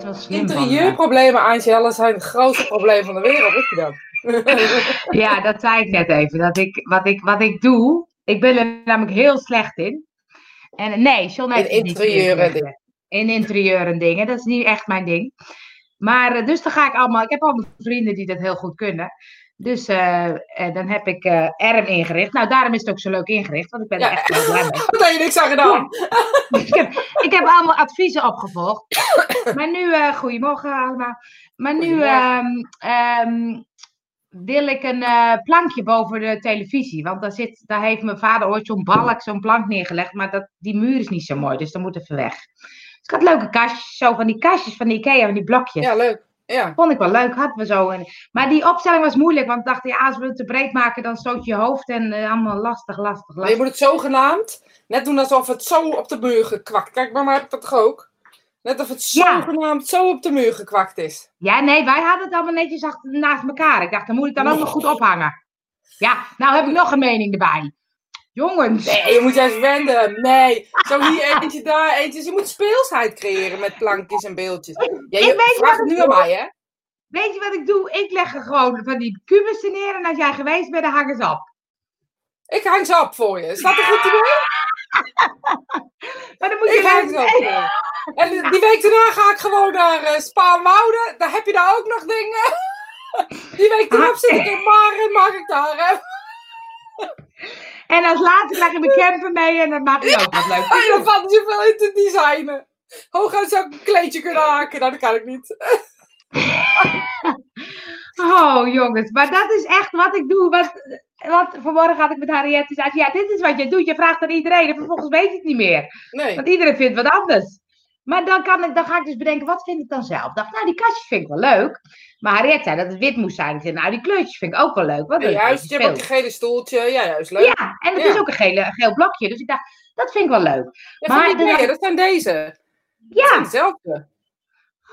is wel slim. Interieurproblemen, Angela, zijn het grootste probleem van de wereld. Weet je dat? Ja, dat zei ik net even. Dat ik, wat, ik, wat ik doe, ik ben er namelijk heel slecht in. En nee, John heeft In het niet interieur en geleerd. dingen. In interieur en dingen. Dat is niet echt mijn ding. Maar eh, dus dan ga ik allemaal. Ik heb allemaal vrienden die dat heel goed kunnen. Dus eh, eh, dan heb ik eh Erm ingericht. Nou, daarom is het ook zo leuk ingericht. Want ik ben er echt heel blij mee. Daar heb je niks aan gedaan. ik, heb, ik heb allemaal adviezen opgevolgd. Maar nu, goedemorgen allemaal. Maar nu ehm, wil ik een plankje boven de televisie. Want daar, zit, daar heeft mijn vader ooit zo'n balk, zo'n plank neergelegd. Maar dat, die muur is niet zo mooi, dus dat moet even weg. Dus ik had leuke kastjes, zo van die kastjes van de Ikea, van die blokjes. Ja, leuk. Ja. Vond ik wel leuk, hadden we zo. En- Maar die opstelling was moeilijk, want ik dacht, ja, als we het te breed maken, dan stoot je hoofd en eh, allemaal lastig, lastig, Maar je lastig. moet het zogenaamd net doen alsof het zo op de muur gekwakt. Kijk, mij heb ik dat toch ook? Net of het Ja. zogenaamd zo op de muur gekwakt is. Ja, nee, wij hadden het allemaal netjes achter, naast elkaar. Ik dacht, dan moet ik dan ook nog goed ophangen. Ja, nou heb ik nog een mening erbij. Jongens. Nee, je moet juist wenden. Nee. Zo hier eentje, daar eentje. Je moet speelsheid creëren met plankjes en beeldjes. Ja, Ik weet vraagt het nu aan mij, hè? Weet je wat ik doe? Ik leg er gewoon van die kubussen neer en als jij geweest bent, dan hangen ze op. Ik hang ze op voor je. Is dat een goed idee? Maar dan moet je Ik hang ze op. En die- week daarna ga ik gewoon naar uh, Spaanwouden. Daar heb je daar ook nog dingen. Die week erop zit ik in Maren, mag ik daar. Hè? En als laatste krijg je mijn camper mee en dat maakt het ook wat leuk. En dan valt je veel in te designen. Hooguit zou ik een kleedje kunnen haken. Nou, dat kan ik niet. Oh jongens, maar dat is echt wat ik doe. Wat, wat vanmorgen had ik met Harriet gezegd. Ja, dit is wat je doet. Je vraagt aan iedereen en vervolgens weet je het niet meer. Nee. Want iedereen vindt wat anders. Maar dan, kan ik, dan ga ik dus bedenken, wat vind ik dan zelf? Ik dacht, nou, die kastjes vind ik wel leuk. Maar Harriet zei dat het wit moest zijn. Ik zei, nou, die kleurtjes vind ik ook wel leuk. Wat dat juist, je hebt ook een gele stoeltje. Ja, juist. Leuk. Ja, en het Ja. is ook een gele, geel blokje. Dus ik dacht, dat vind ik wel leuk. Ja, maar dan- dingen, dat zijn deze. Dat zijn Ja, dezelfde.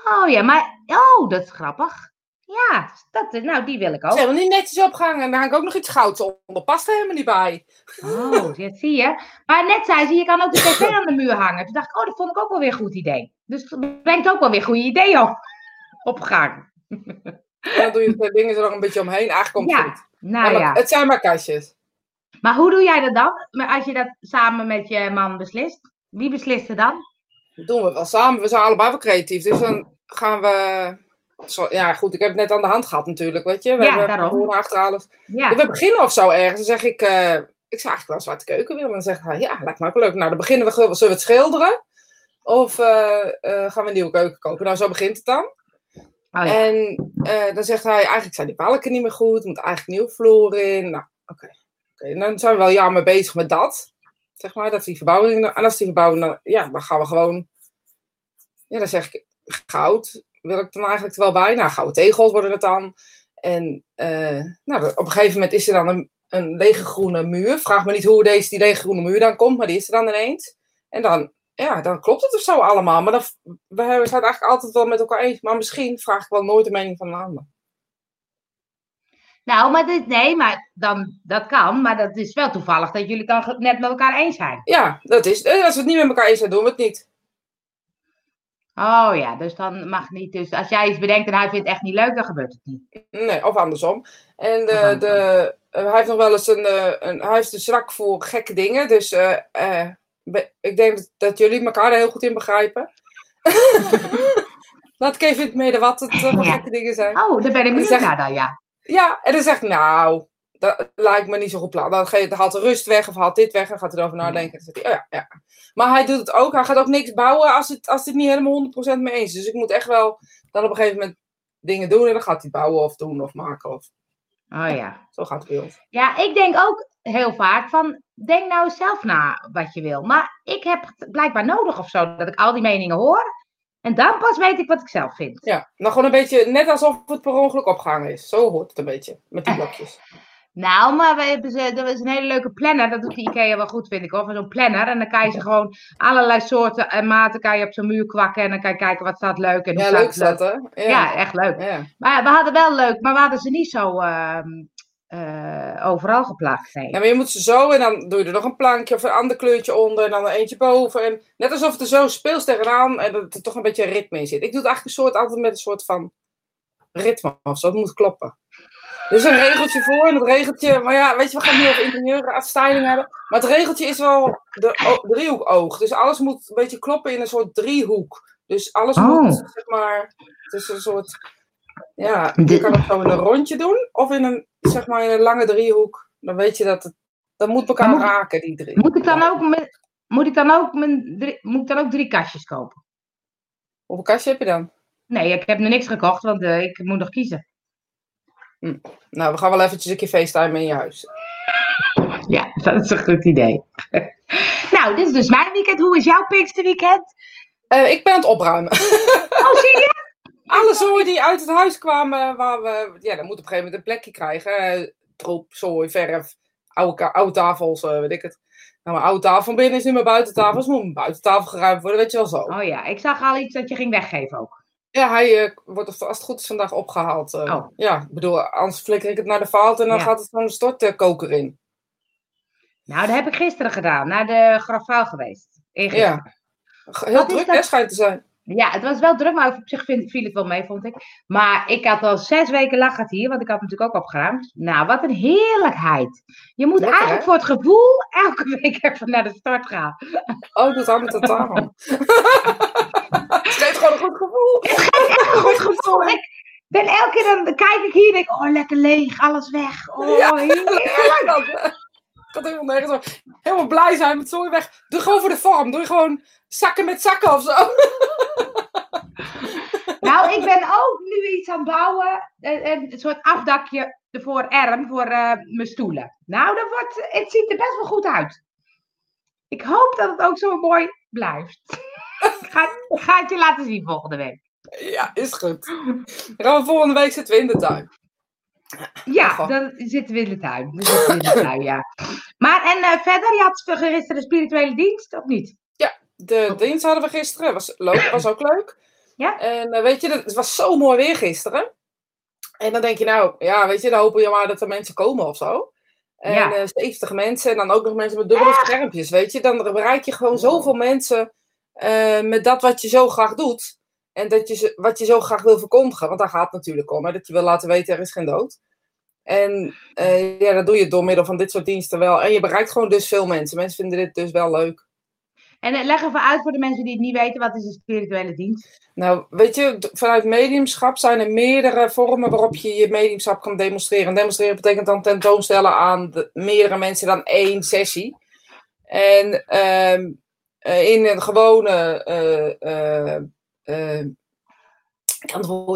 oh ja, maar, oh, dat is grappig. Ja, dat, nou, die wil ik Ze ook. helemaal niet netjes opgehangen. En daar hang ik ook nog iets gouds onder. Past er helemaal niet bij. Oh, dat zie je. Maar net zei ze, je kan ook de tv aan de muur hangen. Toen dacht ik, oh, dat vond ik ook wel weer een goed idee. Dus het brengt ook wel weer goede ideeën op, op gang. En dan doe je de dingen er nog een beetje omheen. Eigenlijk komt het Ja, goed. nou Maar ja. Het zijn maar kastjes. Maar hoe doe jij dat dan? Als je dat samen met je man beslist? Wie beslist er dan? Dat doen we wel samen. We zijn allebei wel creatief. Dus dan gaan we... Zo, ja, goed. Ik heb het net aan de hand gehad natuurlijk, weet je. We Ja, hebben daarom. Ja. We beginnen of zo ergens. Dan zeg ik... eh, ik zou eigenlijk wel een zwarte keuken willen. En dan zegt hij, ja, lijkt me ook leuk. Nou, dan beginnen we. Zullen we het schilderen? Of eh, eh, gaan we een nieuwe keuken kopen? Nou, zo begint het dan. Oh, ja. En dan zegt hij, eigenlijk zijn die balken niet meer goed. Er moet eigenlijk nieuw vloer in. Nou, oké. Dan zijn we wel jaar mee bezig met dat. Zeg maar, dat is die verbouwing. En als die verbouwing, dan, ja, dan gaan we gewoon... Ja, dan zeg ik, goud wil ik dan eigenlijk er wel bij. Nou, gouden tegels worden het dan. En eh, nou, op een gegeven moment is er dan een, een lege groene muur. Vraag me niet hoe deze die lege groene muur dan komt, maar die is er dan ineens. En dan, ja, dan klopt het of zo allemaal. Maar dan, we zijn het eigenlijk altijd wel met elkaar eens. Maar misschien vraag ik wel nooit de mening van een ander. Nou, maar dit, nee, maar dan, dat kan. Maar dat is wel toevallig dat jullie dan net met elkaar eens zijn. Ja, dat is. eh, Als we het niet met elkaar eens zijn, doen we het niet. Oh ja, dus dan mag niet. Dus als jij iets bedenkt en hij vindt het echt niet leuk, dan gebeurt het niet. Nee, of andersom. En andersom. de, eh, hij heeft nog wel eens een, eh, een. Hij heeft een zwak voor gekke dingen. Dus eh, eh, ik denk dat, jullie elkaar er heel goed in begrijpen. Laat ik even in het midden wat het eh, Ja. gekke dingen zijn. Oh, daar ben ik benieuwd zeg- naar dan, ja. Ja, en dan zegt hij, nou, dat lijkt me niet zo goed plan. Dan haalt de rust weg of haalt dit weg. Dan gaat hij erover nadenken. Dan hij, oh ja, ja. Maar hij doet het ook. Hij gaat ook niks bouwen als het, als het niet helemaal 100% mee eens is. Dus ik moet echt wel dan op een gegeven moment dingen doen. En dan gaat hij bouwen of doen of maken. Of, Oh ja. zo gaat het ons. Ja, ik denk ook heel vaak van, denk nou zelf na wat je wil. Maar ik heb het blijkbaar nodig of zo, dat ik al die meningen hoor. En dan pas weet ik wat ik zelf vind. Ja, nou gewoon een beetje net alsof het per ongeluk opgehangen is. Zo hoort het een beetje, met die blokjes. Nou, maar we hebben ze, er is een hele leuke planner. Dat doet de IKEA wel goed, vind ik hoor. Van Zo'n planner. En dan kan je ze gewoon allerlei soorten en maten kan je op zo'n muur kwakken. En dan kan je kijken wat staat leuk en hoe Ja, staat leuk is dat, hè? Ja. echt leuk. Ja. Maar we hadden wel leuk, maar we hadden ze niet zo, ehm, eh, overal geplakt zijn. Ja, maar je moet ze zo en dan doe je er nog een plankje of een ander kleurtje onder en dan er eentje boven. En net alsof het er zo speels tegenaan en dat er toch een beetje ritme in zit. Ik doe het eigenlijk een soort, altijd met een soort van ritme of zo. Het moet kloppen. Dus een regeltje voor en het regeltje, maar ja, weet je, we gaan nu over interieur styling hebben. Maar het regeltje is wel de driehoek oog. Dus alles moet een beetje kloppen in een soort driehoek. Dus alles Oh. moet, zeg maar, het is een soort, ja, je kan het zo in een rondje doen. Of in een, zeg maar, in een lange driehoek. Dan weet je dat het, dat moet elkaar moet- raken, die drie. Moet ik dan ook, met, moet ik dan ook, mijn drie, moet ik dan ook drie kastjes kopen? Hoeveel kastje heb je dan? Nee, ik heb nog niks gekocht, want eh, ik moet nog kiezen. Nou, we gaan wel eventjes een keer FaceTime in je huis. Ja, dat is een goed idee. nou, dit is dus mijn weekend. Hoe is jouw Pinksterweekend? Eh, ik ben aan het opruimen. Oh, zie je? Alle zooi die uit het huis kwamen, waar we, ja, dat moet op een gegeven moment een plekje krijgen. Eh, troep, zooi, verf, oude tafels, eh, weet ik het. Nou, mijn oude tafel van binnen is nu mijn buitentafel. Dus moet mijn buitentafel geruimd worden, weet je wel zo. Oh ja, ik zag al iets dat je ging weggeven ook. Ja, hij eh, wordt als het goed is vandaag opgehaald. eh. Oh. Ja, ik bedoel, anders flikker ik het naar de vaalt en dan Ja. gaat het van de stortkoker in. Nou, dat heb ik gisteren gedaan. Naar de grafvuil geweest. Ja. Heel Wat druk, dat? hè, schijnt te zijn. Ja, het was wel druk, maar op zich vind- viel het wel mee, vond ik. Maar ik had al zes weken lag het hier, want ik had natuurlijk ook opgeruimd. Nou, wat een heerlijkheid. Je moet Lekker, eigenlijk hè? voor het gevoel elke week even naar de start gaan. Oh, aan met de tafel. Het geeft gewoon een goed gevoel. Echt een goed gevoel. Ik ben elke keer dan, kijk ik hier en denk, oh lekker leeg, alles weg. Oh, Ja. heerlijk. Dat, eh, had helemaal nergens. Helemaal blij zijn met zooi weg. Doe gewoon voor de vorm. Doe gewoon zakken met zakken of zo. Nou, ik ben ook nu iets aan het bouwen. Een, een soort afdakje voor erm, voor eh, mijn stoelen. Nou, dat wordt, het ziet er best wel goed uit. Ik hoop dat het ook zo mooi blijft. Ik, ga, ga het je laten zien volgende week. Ja, is goed. Dan gaan we volgende week zitten we in de tuin. Ja, dan zitten we in de tuin. Dan zitten we in de tuin, ja. Maar en eh, verder, je had gisteren de spirituele dienst, of niet? De dienst hadden we gisteren. Was, leuk, was ook leuk. Ja. En eh, weet je, het was zo mooi weer gisteren. En dan denk je nou, ja, weet je, dan hopen je maar dat er mensen komen of zo. En Ja. eh 70 mensen en dan ook nog mensen met dubbele schermpjes, weet je. Dan bereik je gewoon zoveel mensen eh, met dat wat je zo graag doet. En dat je, wat je zo graag wil verkondigen. Want daar gaat het natuurlijk om, hè, dat je wil laten weten, er is geen dood. En eh, ja, dat doe je door middel van dit soort diensten wel. En je bereikt gewoon dus veel mensen. Mensen vinden dit dus wel leuk. En eh, leg even uit voor de mensen die het niet weten, wat is een spirituele dienst? Nou, weet je, vanuit mediumschap zijn er meerdere vormen waarop je je mediumschap kan demonstreren. En demonstreren betekent dan tentoonstellen aan de- meerdere mensen dan één sessie. En ehm, eh, in een gewone eh, eh,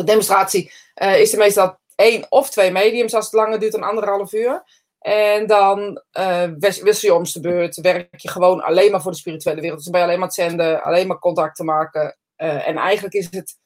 demonstratie is er meestal één of twee mediums als het langer duurt dan anderhalf uur. En dan wis- wissel je om de beurt, werk je gewoon alleen maar voor de spirituele wereld. Dus dan ben je alleen maar het zenden, alleen maar contact te maken. En eigenlijk is het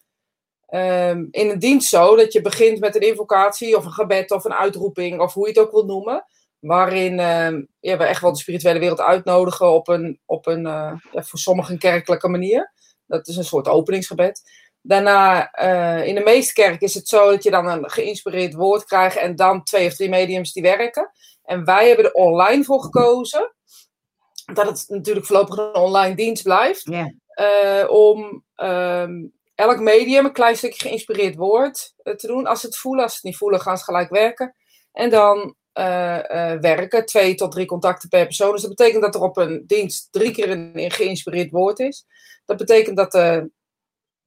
ehm, in een dienst zo dat je begint met een invocatie of een gebed of een uitroeping of hoe je het ook wil noemen. Waarin ehm, ja, we echt wel de spirituele wereld uitnodigen op een, op een eh, ja, voor sommigen een kerkelijke manier. Dat is een soort openingsgebed. Daarna, eh, in de meeste kerken is het zo dat je dan een geïnspireerd woord krijgt en dan twee of drie mediums die werken. En wij hebben er online voor gekozen. Dat het natuurlijk voorlopig een online dienst blijft eh, om ehm, elk medium een klein stukje geïnspireerd woord eh, te doen. Als ze het voelen, als ze het niet voelen, gaan ze gelijk werken. En dan eh, eh, werken, twee tot drie contacten per persoon. Dus dat betekent dat er op een dienst drie keer een, geïnspireerd woord is. Dat betekent dat er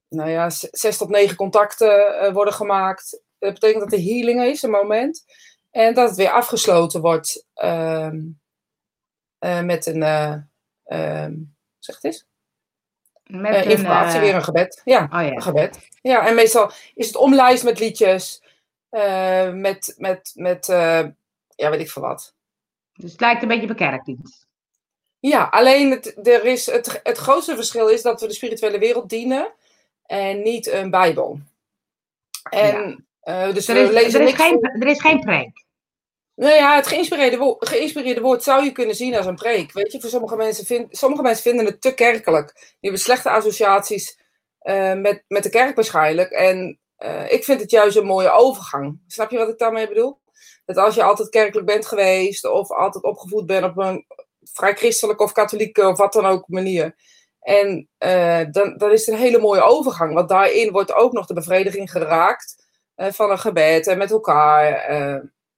nou ja, zes tot negen contacten worden gemaakt. Dat betekent dat er healing is, een moment. En dat het weer afgesloten wordt ehm, eh, met een... zeg het eens? Met een, informatie, weer een gebed. Ja, Oh ja. een gebed. Ja, en meestal is het omlijst met liedjes. met, met, met ja, weet ik veel wat. Dus het lijkt een beetje op een kerkdienst. Ja, alleen het, er is het, het grootste verschil is dat we de spirituele wereld dienen en niet een Bijbel. En eh, dus Er we is, lezen er, is geen, voor- er is geen preek. Nou ja, het geïnspireerde, wo- geïnspireerde woord zou je kunnen zien als een preek. Weet je, voor sommige mensen, vind, sommige mensen vinden het te kerkelijk. Die hebben slechte associaties eh, met, met de kerk waarschijnlijk. En eh, ik vind het juist een mooie overgang. Snap je wat ik daarmee bedoel? Dat als je altijd kerkelijk bent geweest of altijd opgevoed bent op een vrij christelijke of katholieke of wat dan ook manier. En uh, dan, dan is het een hele mooie overgang, want daarin wordt ook nog de bevrediging geraakt uh, van een gebed en met elkaar.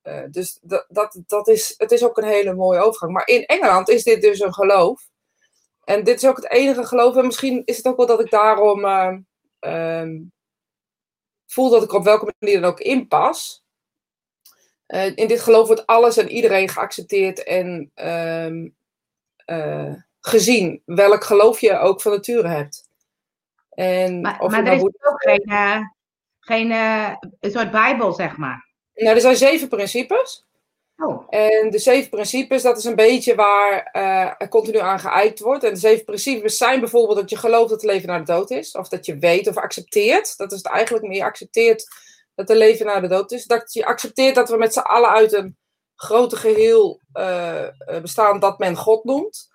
Uh, dus dat, dat, dat is, het is ook een hele mooie overgang. Maar in Engeland is dit dus een geloof. En dit is ook het enige geloof. En misschien is het ook wel dat ik daarom um, voel dat ik er op welke manier dan ook in pas. In dit geloof wordt alles en iedereen geaccepteerd en um, gezien welk geloof je ook van nature hebt. En maar of maar er is ook geen, uh, geen een soort bijbel, zeg maar. Nou, er zijn zeven principes. Oh. En de zeven principes, dat is een beetje waar uh, er continu aan geëikt wordt. En de zeven principes zijn bijvoorbeeld dat je gelooft dat het leven naar de dood is. Of dat je weet of accepteert. Dat is het eigenlijk meer. accepteert het leven naar de dood is. Dat je accepteert dat we met z'n allen uit een grote geheel uh, bestaan dat men God noemt.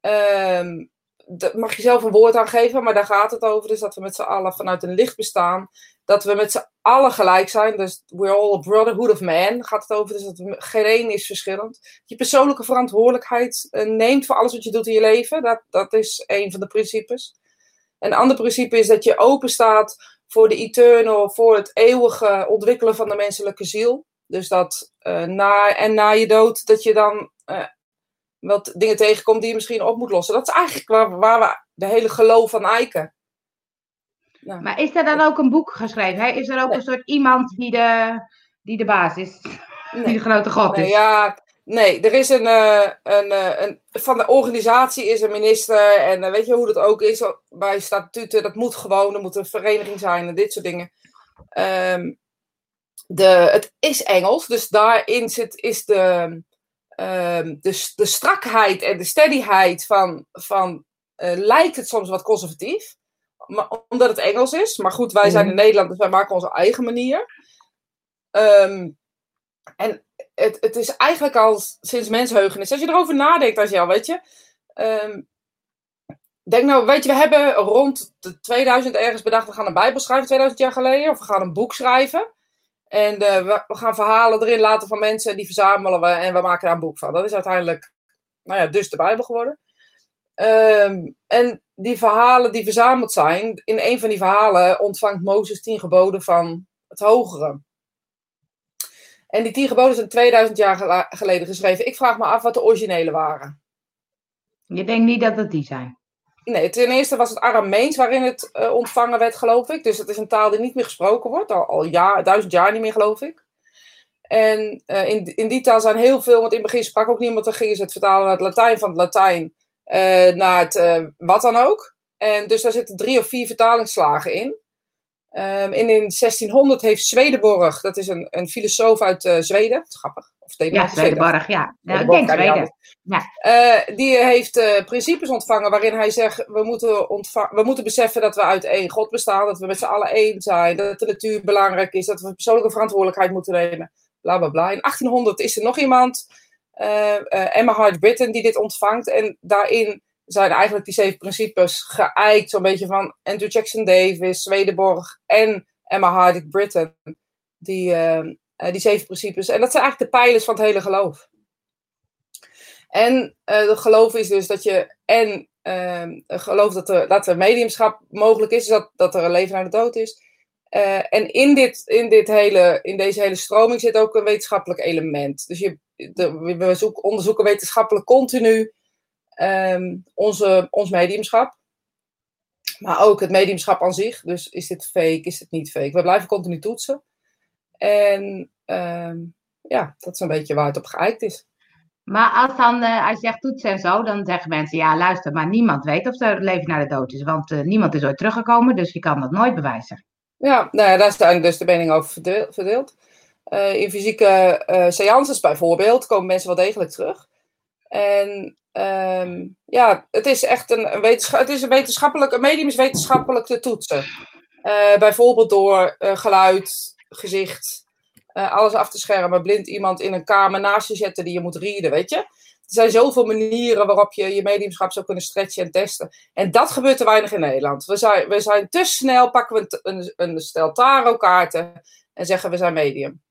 Um, dat mag je zelf een woord aan geven, maar daar gaat het over. Dus dat we met z'n allen vanuit een licht bestaan. Dat we met z'n allen gelijk zijn. Dus we're all a brotherhood of man gaat het over. Dus dat geen is verschillend. Je persoonlijke verantwoordelijkheid uh, neemt voor alles wat je doet in je leven. Dat, dat is een van de principes. Een ander principe is dat je open staat voor de eternal, voor het eeuwige ontwikkelen van de menselijke ziel. Dus dat uh, na en na je dood, dat je dan uh, wat dingen tegenkomt die je misschien op moet lossen. Dat is eigenlijk waar, waar we de hele geloof van eiken. Maar is er dan ook een boek geschreven? Is er ook een soort iemand die de, die de baas is? Nee. Die de grote god is? Nee, ja, nee, er is een, uh, een, uh, een, van de organisatie is een minister en uh, weet je hoe dat ook is bij statuten, dat moet gewoon, er moet een vereniging zijn en dit soort dingen. Um, de, het is Engels, dus daarin zit, is de, um, de, de strakheid en de steadyheid van, van lijkt het soms wat conservatief. Maar, omdat het Engels is. Maar goed, wij zijn in mhm. Nederland, dus wij maken onze eigen manier. Um, en het, het is eigenlijk al sinds mensheugenis. Als je erover nadenkt als jou, weet je. Um, denk nou, weet je, we hebben rond de 2000 ergens bedacht, we gaan een Bijbel schrijven, 2000 jaar geleden. Of we gaan een boek schrijven. En uh, we, gaan verhalen erin laten van mensen, die verzamelen we en we maken daar een boek van. Dat is uiteindelijk, nou ja, dus de Bijbel geworden. Um, en die verhalen die verzameld zijn, in een van die verhalen ontvangt Mozes tien geboden van het hogere. En die tien geboden zijn 2000 jaar geleden geschreven. Ik vraag me af wat de originele waren. Je denkt niet dat het die zijn? Nee, ten eerste was het Arameens waarin het uh, ontvangen werd, geloof ik. Dus het is een taal die niet meer gesproken wordt, al, al jaar, duizend jaar niet meer, geloof ik. En uh, in, in die taal zijn heel veel, want in het begin sprak ook niemand, dan gingen ze het vertalen naar het Latijn, van het Latijn uh, naar het wat dan ook. En dus daar zitten drie of vier vertalingsslagen in. Um, en in 1600 heeft Zwedenborg, dat is een, een filosoof uit uh, Zweden, grappig. Of ja, Zwedenborg, ja. ja ik denk Zweden. Ja. Uh, die heeft uh, principes ontvangen waarin hij zegt, we moeten, we moeten beseffen dat we uit één God bestaan, dat we met z'n allen één zijn, dat de natuur belangrijk is, dat we persoonlijke verantwoordelijkheid moeten nemen, bla bla bla. In 1800 is er nog iemand, Emma Hart Britton, die dit ontvangt en daarin zijn eigenlijk die zeven principes geëikt, zo'n beetje van Andrew Jackson Davis, Swedenborg en Emma Hardwick Britton. Die, uh, die zeven principes. En dat zijn eigenlijk de pijlers van het hele geloof. En uh, het geloof is dus dat je en uh, dat er, dat er mediumschap mogelijk is, dat, dat er een leven naar de dood is. Uh, en in, dit, in, dit hele, in deze hele stroming zit ook een wetenschappelijk element. Dus je, we zoeken, onderzoeken wetenschappelijk continu um, onze, ons mediumschap. Maar ook het mediumschap aan zich. Dus is dit fake, is het niet fake? We blijven continu toetsen. En um, ja, dat is een beetje waar het op geëikt is. Maar als, dan, uh, als je zegt toetsen en zo, dan zeggen mensen: ja, luister, maar niemand weet of er leven naar de dood is. Want uh, niemand is ooit teruggekomen, dus je kan dat nooit bewijzen. Ja, nou ja, daar zijn dus de meningen over verdeeld. Uh, in fysieke seances bijvoorbeeld komen mensen wel degelijk terug. En um, ja, het is echt een, het is een wetenschappelijk, een medium is wetenschappelijk te toetsen. Uh, bijvoorbeeld door uh, geluid, gezicht, uh, alles af te schermen, blind iemand in een kamer naast je zetten die je moet rieden, weet je. Er zijn zoveel manieren waarop je je mediumschap zou kunnen stretchen en testen. En dat gebeurt te weinig in Nederland. We zijn, we zijn te snel, pakken we een, een, een stel tarotkaarten en zeggen we zijn medium.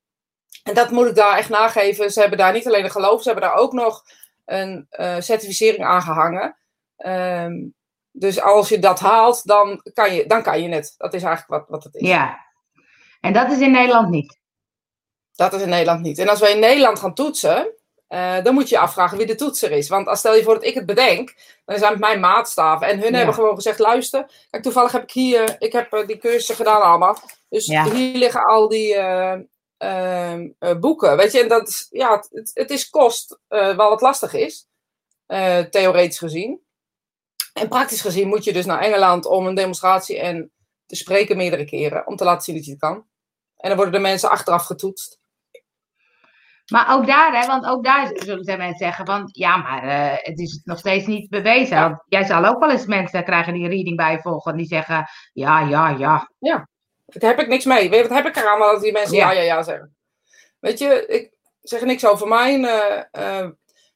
En dat moet ik daar echt nageven. Ze hebben daar niet alleen een geloof, ze hebben daar ook nog een uh, certificering aangehangen. Um, dus als je dat haalt, dan kan je, dan kan je het. Dat is eigenlijk wat, wat het is. Ja, en dat is in Nederland niet. Dat is in Nederland niet. En als wij in Nederland gaan toetsen, uh, dan moet je je afvragen wie de toetser is. Want als stel je voor dat ik het bedenk, dan zijn het mijn maatstaven. En hun hebben gewoon gezegd, luister, kijk, toevallig heb ik hier, ik heb uh, die cursussen gedaan allemaal. Dus ja. hier liggen al die uh, boeken, weet je. En dat is, ja, het, het is kost, wel wat lastig is, theoretisch gezien. En praktisch gezien moet je dus naar Engeland om een demonstratie en te spreken meerdere keren, om te laten zien dat je het kan. En dan worden de mensen achteraf getoetst. Maar ook daar, hè, want ook daar zullen ze mensen zeggen van, ja, maar uh, het is nog steeds niet bewezen. Ja. Want jij zal ook wel eens mensen krijgen die een reading bij je volgen, die zeggen, ja, ja, ja. Ja, daar heb ik niks mee. Weet je, wat heb ik eraan dat die mensen ja, ja, ja, zeggen? Weet je, ik zeg niks over mijn... Uh, uh,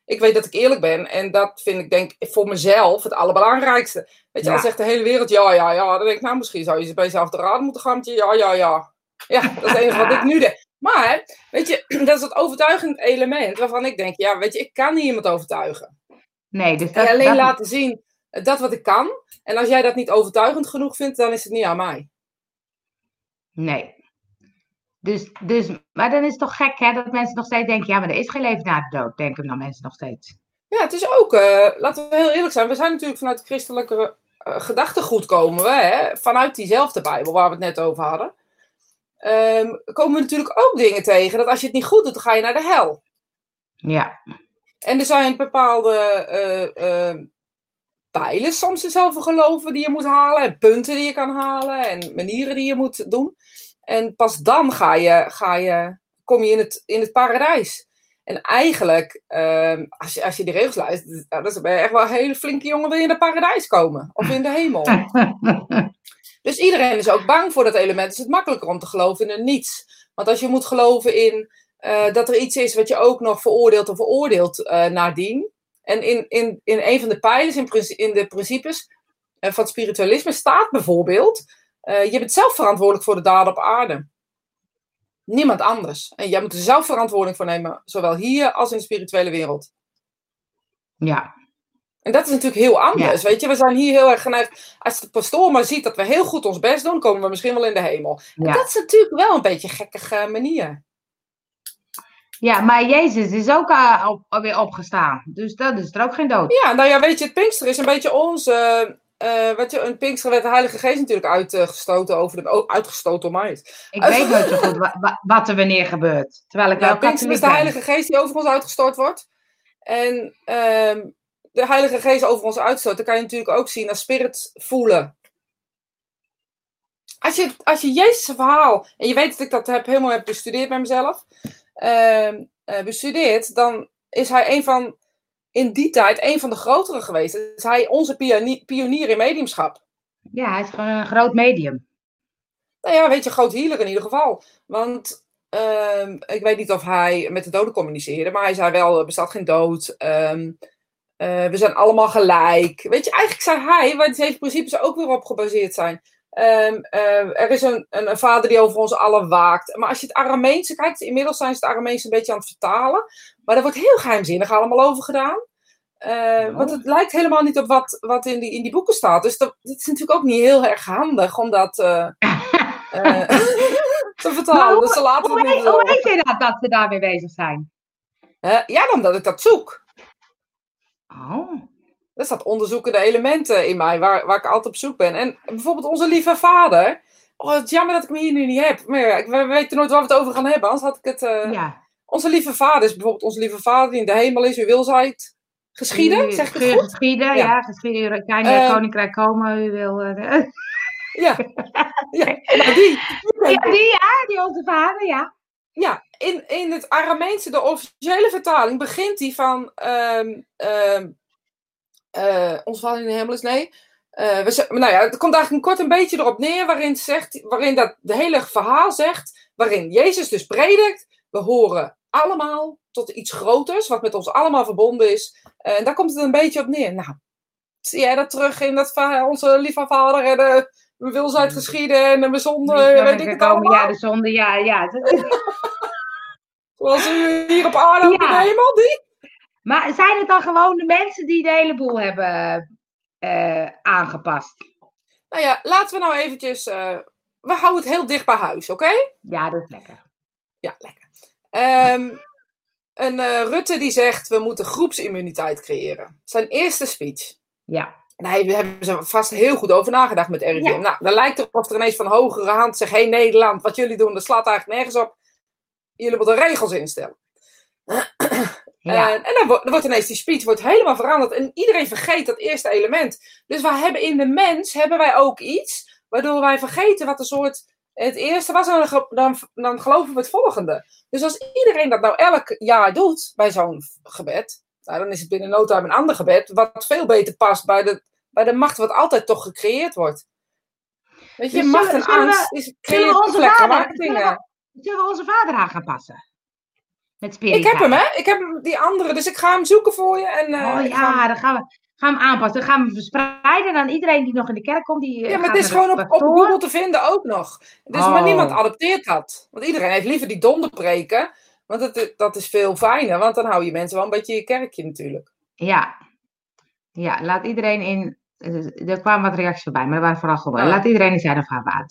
ik weet dat ik eerlijk ben en dat vind ik denk voor mezelf het allerbelangrijkste. Weet je, ja. als zegt de hele wereld ja, ja, ja, dan denk ik, nou, misschien zou je bij jezelf de raad moeten gaan met je ja, ja, ja. Ja, dat is het enige wat ik nu denk. Maar, weet je, dat is het overtuigend element waarvan ik denk, ja, weet je, ik kan niet iemand overtuigen. Nee, dus dat, en alleen laten zien dat wat ik kan. En als jij dat niet overtuigend genoeg vindt, dan is het niet aan mij. Nee. Dus, dus, maar dan is het toch gek hè, dat mensen nog steeds denken, ja, maar er is geen leven na de dood, denken dan mensen nog steeds. Ja, het is ook, uh, laten we heel eerlijk zijn, we zijn natuurlijk vanuit het christelijke uh, gedachtegoed komen we, hè, vanuit diezelfde Bijbel waar we het net over hadden um, komen we natuurlijk ook dingen tegen. Dat als je het niet goed doet, dan ga je naar de hel. Ja. En er zijn bepaalde uh, uh, pijlen soms over geloven die je moet halen. En punten die je kan halen. En manieren die je moet doen. En pas dan ga je, ga je, kom je in het, in het paradijs. En eigenlijk, uh, als, je, als je die regels luistert, dan ben je echt wel een hele flinke jongen, wil je in het paradijs komen. Of in de hemel. Dus iedereen is ook bang voor dat element. Is het makkelijker om te geloven in een niets. Want als je moet geloven in uh, dat er iets is wat je ook nog veroordeelt of veroordeelt uh, nadien. En in, in, in een van de pijlers, in, in de principes uh, van spiritualisme, staat bijvoorbeeld: je bent zelf verantwoordelijk voor de daden op aarde. Niemand anders. En jij moet er zelf verantwoording voor nemen, zowel hier als in de spirituele wereld. Ja, en dat is natuurlijk heel anders, weet je. We zijn hier heel erg geneigd. Als de pastoor maar ziet dat we heel goed ons best doen, komen we misschien wel in de hemel. En dat is natuurlijk wel een beetje een gekkige manier. Ja, maar Jezus is ook uh, op, weer opgestaan. Dus dat is er ook geen dood. Ja, nou ja, weet je, het Pinkster is een beetje onze... Uh, weet je, een Pinkster werd de Heilige Geest natuurlijk uitgestoten over de... Oh, uitgestoten door mij. Ik weet nooit zo goed wat, wat er wanneer gebeurt. Terwijl ik wel Pinkster is de Heilige Geest die over ons uitgestort wordt. En... Uh, de Heilige Geest over ons uitstoot, dan kan je natuurlijk ook zien als spirit voelen. Als je, als je Jezus' verhaal, en je weet dat ik dat heb, helemaal heb bestudeerd bij mezelf, uh, bestudeerd, dan is hij een van, in die tijd, een van de grotere geweest. Is hij onze pionier in mediumschap. Ja, hij is gewoon een groot medium. Nou ja, weet je, groot healer in ieder geval. Want uh, ik weet niet of hij met de doden communiceerde, maar hij zei wel, er bestaat geen dood. Um, uh, we zijn allemaal gelijk. Weet je, eigenlijk zei hij, waar die zeven principes ook weer op gebaseerd zijn. Um, uh, er is een, een, een, vader die over ons allen waakt. Maar als je het Arameense kijkt, inmiddels zijn ze het Arameense een beetje aan het vertalen. Maar daar wordt heel geheimzinnig allemaal over gedaan. Uh, Want het lijkt helemaal niet op wat, wat in, die, in die boeken staat. Dus dat, dat is natuurlijk ook niet heel erg handig om dat te vertalen. Hoe, dus laten hoe, het niet hoe weet je dat, dat ze daarmee bezig zijn? ja, omdat ik dat zoek. Oh. Er staat onderzoekende elementen in mij waar, waar ik altijd op zoek ben. En bijvoorbeeld onze lieve vader. Oh, het is jammer dat ik me hier nu niet heb. Maar ja, we weten nooit waar we het over gaan hebben. Anders had ik het. Uh... Ja. Onze lieve vader is bijvoorbeeld onze lieve vader die in de hemel is. U wil zij geschieden? Zeg ik het goed? Geschieden, ja. ja geschieden. Kleine uh, koninkrijk komen. U wil. Uh, ja. ja. Nou, die. Ja, die, ja, die onze vader, ja. Ja, in, in het Arameense, de officiële vertaling, begint die van um, um, uh, Ons Vader in de Hemel is nee. Uh, we, nou ja, het komt eigenlijk kort een beetje erop neer waarin, zegt, waarin dat de hele verhaal zegt, waarin Jezus dus predikt, we horen allemaal tot iets groters, wat met ons allemaal verbonden is. Uh, en daar komt het een beetje op neer. Nou, zie jij dat terug in dat onze lieve vader en de we wil ze geschieden en we zonde, weet ik het allemaal. Ja, de zonde, ja, ja. Zoals u hier op aarde Ja. in de hemel, die? Maar zijn het dan gewoon de mensen die de hele boel hebben eh, aangepast? Nou ja, laten we nou eventjes... eh, we houden het heel dicht bij huis, oké? Ja, dat is lekker. Ja, lekker. Ehm, een eh, Rutte die zegt, we moeten groepsimmuniteit creëren. Zijn eerste speech. Ja. Daar hebben hebben ze vast heel goed over nagedacht met RIVM. Ja. Nou, dan lijkt het of er ineens van hogere hand zegt... Hé hey, Nederland, wat jullie doen, dat slaat eigenlijk nergens op. Jullie moeten regels instellen. Ja. En, en dan, wordt, dan wordt ineens die speech wordt helemaal veranderd. En iedereen vergeet dat eerste element. Dus wij hebben in de mens hebben wij ook iets... waardoor wij vergeten wat een soort... Het eerste was, en dan, dan, dan geloven we het volgende. Dus als iedereen dat nou elk jaar doet bij zo'n gebed... Nou, dan is het binnen no time een ander gebed... wat veel beter past bij de, bij de macht wat altijd toch gecreëerd wordt. Weet je, Dus macht en zullen we- angst is we creëert marketing. zullen we, zullen we onze vader aan gaan passen? Met. Ik heb hem, hè? Ik heb hem, die andere. Dus ik ga hem zoeken voor je. En, eh, Oh hem- ja, dan gaan we, gaan we hem aanpassen. Dan gaan we hem verspreiden aan iedereen die nog in de kerk komt. Die, eh, Ja, maar het is gewoon op, op. Google te vinden ook nog. Dus maar Oh. niemand adopteert dat. Want iedereen heeft liever die donderpreken. Want dat, is- dat is veel fijner. Want dan hou je mensen wel een beetje in je kerkje natuurlijk. Ja. ja, laat iedereen in. eh, Er kwamen wat reacties voorbij, maar er waren vooral gewoon. Ja. Laat iedereen in zijn of haar waarde.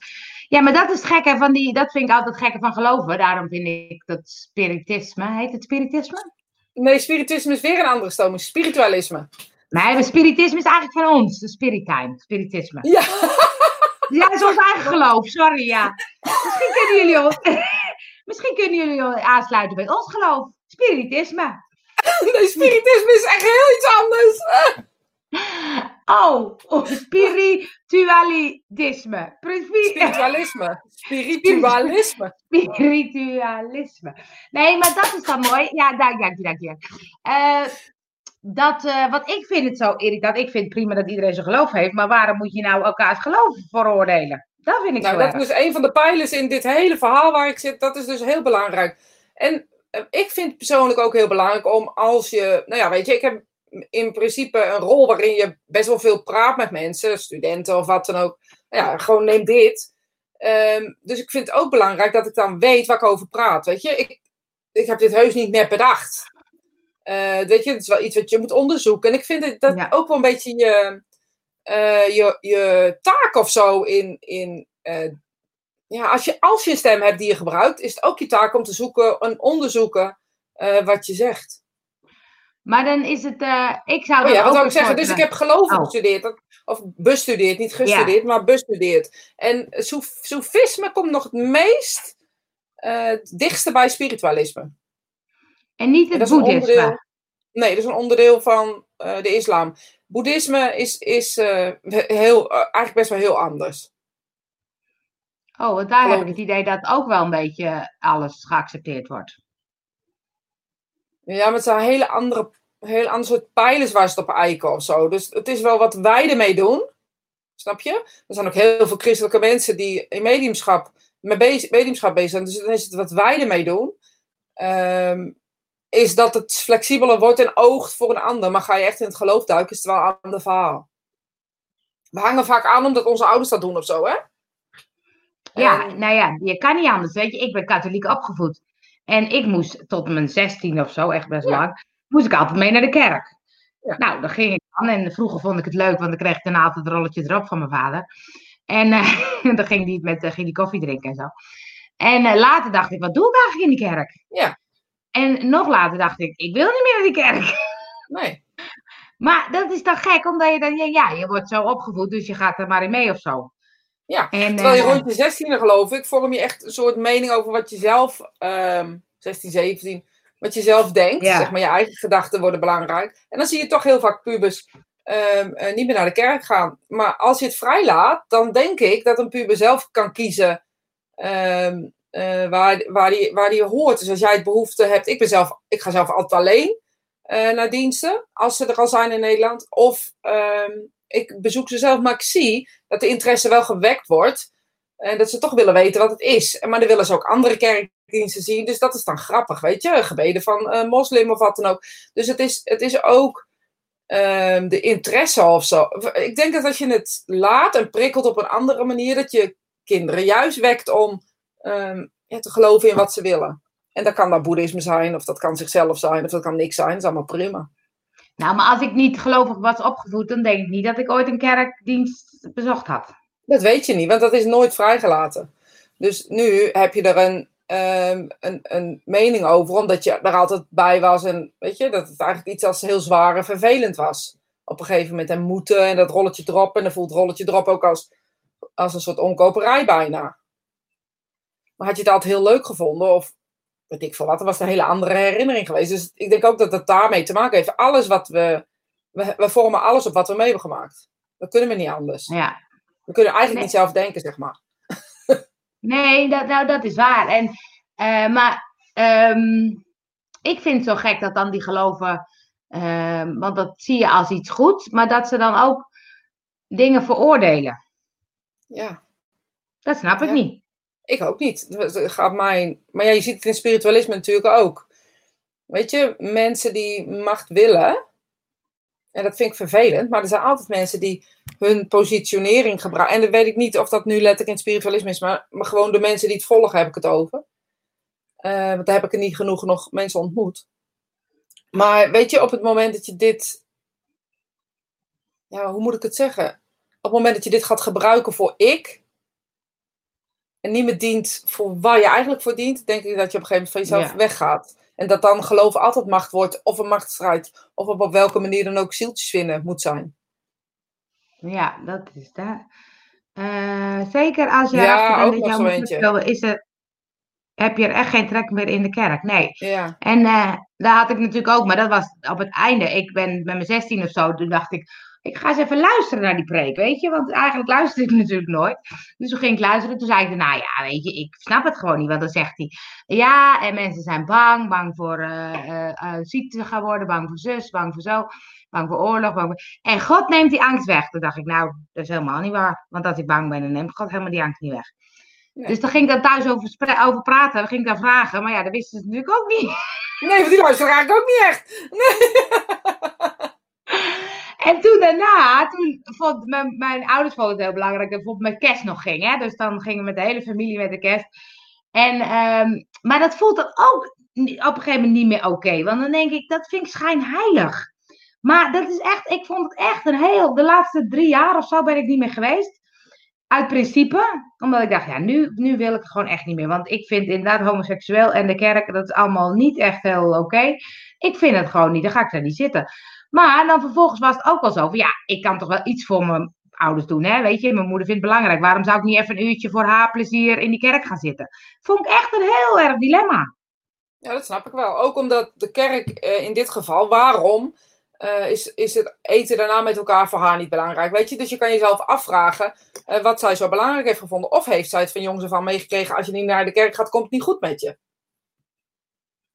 Ja, maar dat is het gekke van die. Dat vind ik altijd het gekke van geloven. Daarom vind ik dat spiritisme. Heet het spiritisme? Nee, spiritisme is weer een andere stroming. Spiritualisme. Nee, maar spiritisme is eigenlijk van ons. De spirit time. Spiritisme. Ja, Ja, dat is ons eigen geloof. Sorry, ja. Misschien kunnen jullie ons. Misschien kunnen jullie ons aansluiten bij ons geloof. Spiritisme. nee, spiritisme is echt heel iets anders. Oh, oh spiritualisme. Spiritualisme. Spiritualisme. Spiritualisme. Nee, maar dat is dan mooi. Ja, dank, dank je, dank je. Eh, dat, eh, wat ik vind het zo irritant. Ik vind prima dat iedereen zijn geloof heeft. Maar waarom moet je nou elkaars geloof veroordelen? Dat vind ik Nou, zo dat erg. is dus een van de pijlers in dit hele verhaal waar ik zit. Dat is dus heel belangrijk. En eh, ik vind het persoonlijk ook heel belangrijk om als je... Nou ja, weet je, ik heb in principe een rol waarin je best wel veel praat met mensen. Studenten of wat dan ook. Ja, gewoon neem dit. Ehm, dus ik vind het ook belangrijk dat ik dan weet waar ik over praat. Weet je, ik, ik heb dit heus niet net bedacht. Eh, weet je, het is wel iets wat je moet onderzoeken. En ik vind het, dat Ja. ook wel een beetje je, eh, je, je taak of zo in. in eh, ja, als je, als je een stem hebt die je gebruikt, is het ook je taak om te zoeken en onderzoeken wat je zegt. Maar dan is het. eh, ik zou Oh ja, wat zou ik zeggen? Dus ik heb geloof Oh. gestudeerd. Of bestudeerd, niet gestudeerd, maar bestudeerd. En soef- soefisme komt nog het meest eh, het dichtste bij spiritualisme. En niet En het een boeddhisme. Nee, dat is een onderdeel van eh, de islam. Boeddhisme is, is heel, eigenlijk best wel heel anders. Oh, want daar heb ik het idee dat ook wel een beetje alles geaccepteerd wordt. Ja, maar het zijn hele andere, hele ander soort pijlers waar ze het op eiken of zo. Dus het is wel wat wij ermee doen. Snap je? Er zijn ook heel veel christelijke mensen die in mediumschap, met bezig, mediumschap bezig zijn. Dus dan is het wat wij ermee doen. ehm, is dat het flexibeler wordt en oogt voor een ander. Maar ga je echt in het geloof duiken, is het wel een ander verhaal. We hangen vaak aan omdat onze ouders dat doen of zo, hè? Ja, En- nou ja, je kan niet anders. Weet je, ik ben katholiek opgevoed. En ik moest tot mijn 16 of zo, echt best Ja. lang, moest ik altijd mee naar de kerk. Ja. Nou, dan ging ik dan. En vroeger vond ik het leuk, want dan kreeg ik daarna altijd het rolletje erop van mijn vader. En eh, dan ging die, met, eh, ging die koffie drinken en zo. En eh, later dacht ik, wat doe ik eigenlijk in die kerk? Ja. En nog later dacht ik, ik wil niet meer naar die kerk. Nee. Maar dat is dan gek, omdat je dan, ja, ja, je wordt zo opgevoed, dus je gaat er maar in mee of zo. Ja, En, Terwijl je rond je 16 geloof ik, vorm je echt een soort mening over wat je zelf, ehm 16, 17, wat je zelf denkt. Ja. Zeg maar, je eigen gedachten worden belangrijk. En dan zie je toch heel vaak pubers ehm, eh, niet meer naar de kerk gaan. Maar als je het vrijlaat, dan denk ik dat een puber zelf kan kiezen ehm, eh, waar, waar, die, waar die hoort. Dus als jij het behoefte hebt, ik ben zelf, ik ga zelf altijd alleen eh, naar diensten, als ze er al zijn in Nederland. Of ehm, ik bezoek ze zelf, maar ik zie dat de interesse wel gewekt wordt. En dat ze toch willen weten wat het is. Maar dan willen ze ook andere kerkdiensten zien. Dus dat is dan grappig, weet je. Gebeden van moslim of wat dan ook. Dus het is, het is ook ehm, de interesse of zo. Ik denk dat als je het laat en prikkelt op een andere manier... dat je kinderen juist wekt om ehm, te geloven in wat ze willen. En dat kan dan boeddhisme zijn, of dat kan zichzelf zijn, of dat kan niks zijn. Dat is allemaal prima. Nou, maar als ik niet gelovig was opgevoed, dan denk ik niet dat ik ooit een kerkdienst bezocht had. Dat weet je niet, want dat is nooit vrijgelaten. Dus nu heb je er een, ehm, een, een mening over, omdat je er altijd bij was. En weet je, dat het eigenlijk iets als heel zwaar en vervelend was. Op een gegeven moment en moeten en dat rolletje erop. En dan voelt rolletje erop ook als, als een soort onkoperij bijna. Maar had je het altijd heel leuk gevonden? Of weet ik veel wat, dan was het een hele andere herinnering geweest. Dus ik denk ook dat het daarmee te maken heeft. Alles wat we, we, we vormen alles op wat we mee hebben gemaakt. Dat kunnen we niet anders. Ja. We kunnen eigenlijk niet zelf denken, zeg maar. Nee, dat, nou, dat is waar. En, eh, maar ehm, ik vind het zo gek dat dan die geloven, ehm, want dat zie je als iets goeds, maar dat ze dan ook dingen veroordelen. Ja, Dat snap ik Ja. niet. Ik ook niet. Gaat mij... Maar ja, je ziet het in spiritualisme natuurlijk ook. Weet je, mensen die macht willen, en dat vind ik vervelend, maar er zijn altijd mensen die hun positionering gebruiken. En dan weet ik niet of dat nu letterlijk in spiritualisme is, maar, maar gewoon de mensen die het volgen heb ik het over. Eh, want daar heb ik er niet genoeg nog mensen ontmoet. Maar weet je, op het moment dat je dit. Ja, hoe moet ik het zeggen? Op het moment dat je dit gaat gebruiken voor ik. En niet meer dient voor waar je eigenlijk voor dient, denk ik dat je op een gegeven moment van jezelf Ja. weggaat. En dat dan geloof altijd macht wordt, of een machtsstrijd, of op, op welke manier dan ook zieltjes vinden moet zijn. Ja, dat is daar. Eh, zeker als je Ja, ook dat nog jouw zo moeder eentje. wil, is er, heb je er echt geen trek meer in de kerk. Nee. Ja, En eh, daar had ik natuurlijk ook, maar dat was op het einde. Ik ben met mijn 16 of zo, toen dacht ik, ik ga eens even luisteren naar die preek, weet je. Want eigenlijk luister ik natuurlijk nooit. Dus toen ging ik luisteren, toen zei ik, nou ja, weet je, ik snap het gewoon niet. Want dan zegt hij, ja, en mensen zijn bang, bang voor eh, eh, eh, ziek te gaan worden, bang voor zus, bang voor zo, bang voor oorlog. Bang voor... En God neemt die angst weg. Toen dacht ik, nou, dat is helemaal niet waar. Want als ik bang ben, dan neemt God helemaal die angst niet weg. Nee. Dus dan ging ik daar thuis over, over praten, dan ging ik daar vragen. Maar ja, dat wisten ze natuurlijk ook niet. nee, want die luisteren eigenlijk ook niet echt. En toen daarna, toen vond mijn, mijn ouders vonden het heel belangrijk dat bijvoorbeeld met kerst nog ging. Hè? Dus dan gingen we met de hele familie met de kerst. En, ehm, maar dat voelt dan ook op een gegeven moment niet meer oké. want dan denk ik, dat vind ik schijnheilig. Maar dat is echt, ik vond het echt een heel, de laatste drie jaar of zo ben ik niet meer geweest. Uit principe, omdat ik dacht, ja, nu, nu wil ik het gewoon echt niet meer. Want ik vind inderdaad homoseksueel en de kerk, dat is allemaal niet echt heel oké. Ik vind het gewoon niet, dan ga ik daar niet zitten. Maar dan vervolgens was het ook wel zo van, ja, ik kan toch wel iets voor mijn ouders doen, hè? Weet je, mijn moeder vindt het belangrijk. Waarom zou ik niet even een uurtje voor haar plezier in die kerk gaan zitten? Vond ik echt een heel erg dilemma. Ja, dat snap ik wel. Ook omdat de kerk eh, in dit geval, waarom eh, is, is het eten daarna met elkaar voor haar niet belangrijk? Weet je, dus je kan jezelf afvragen eh, wat zij zo belangrijk heeft gevonden. Of heeft zij het van jongs af aan meegekregen, als je niet naar de kerk gaat, komt het niet goed met je.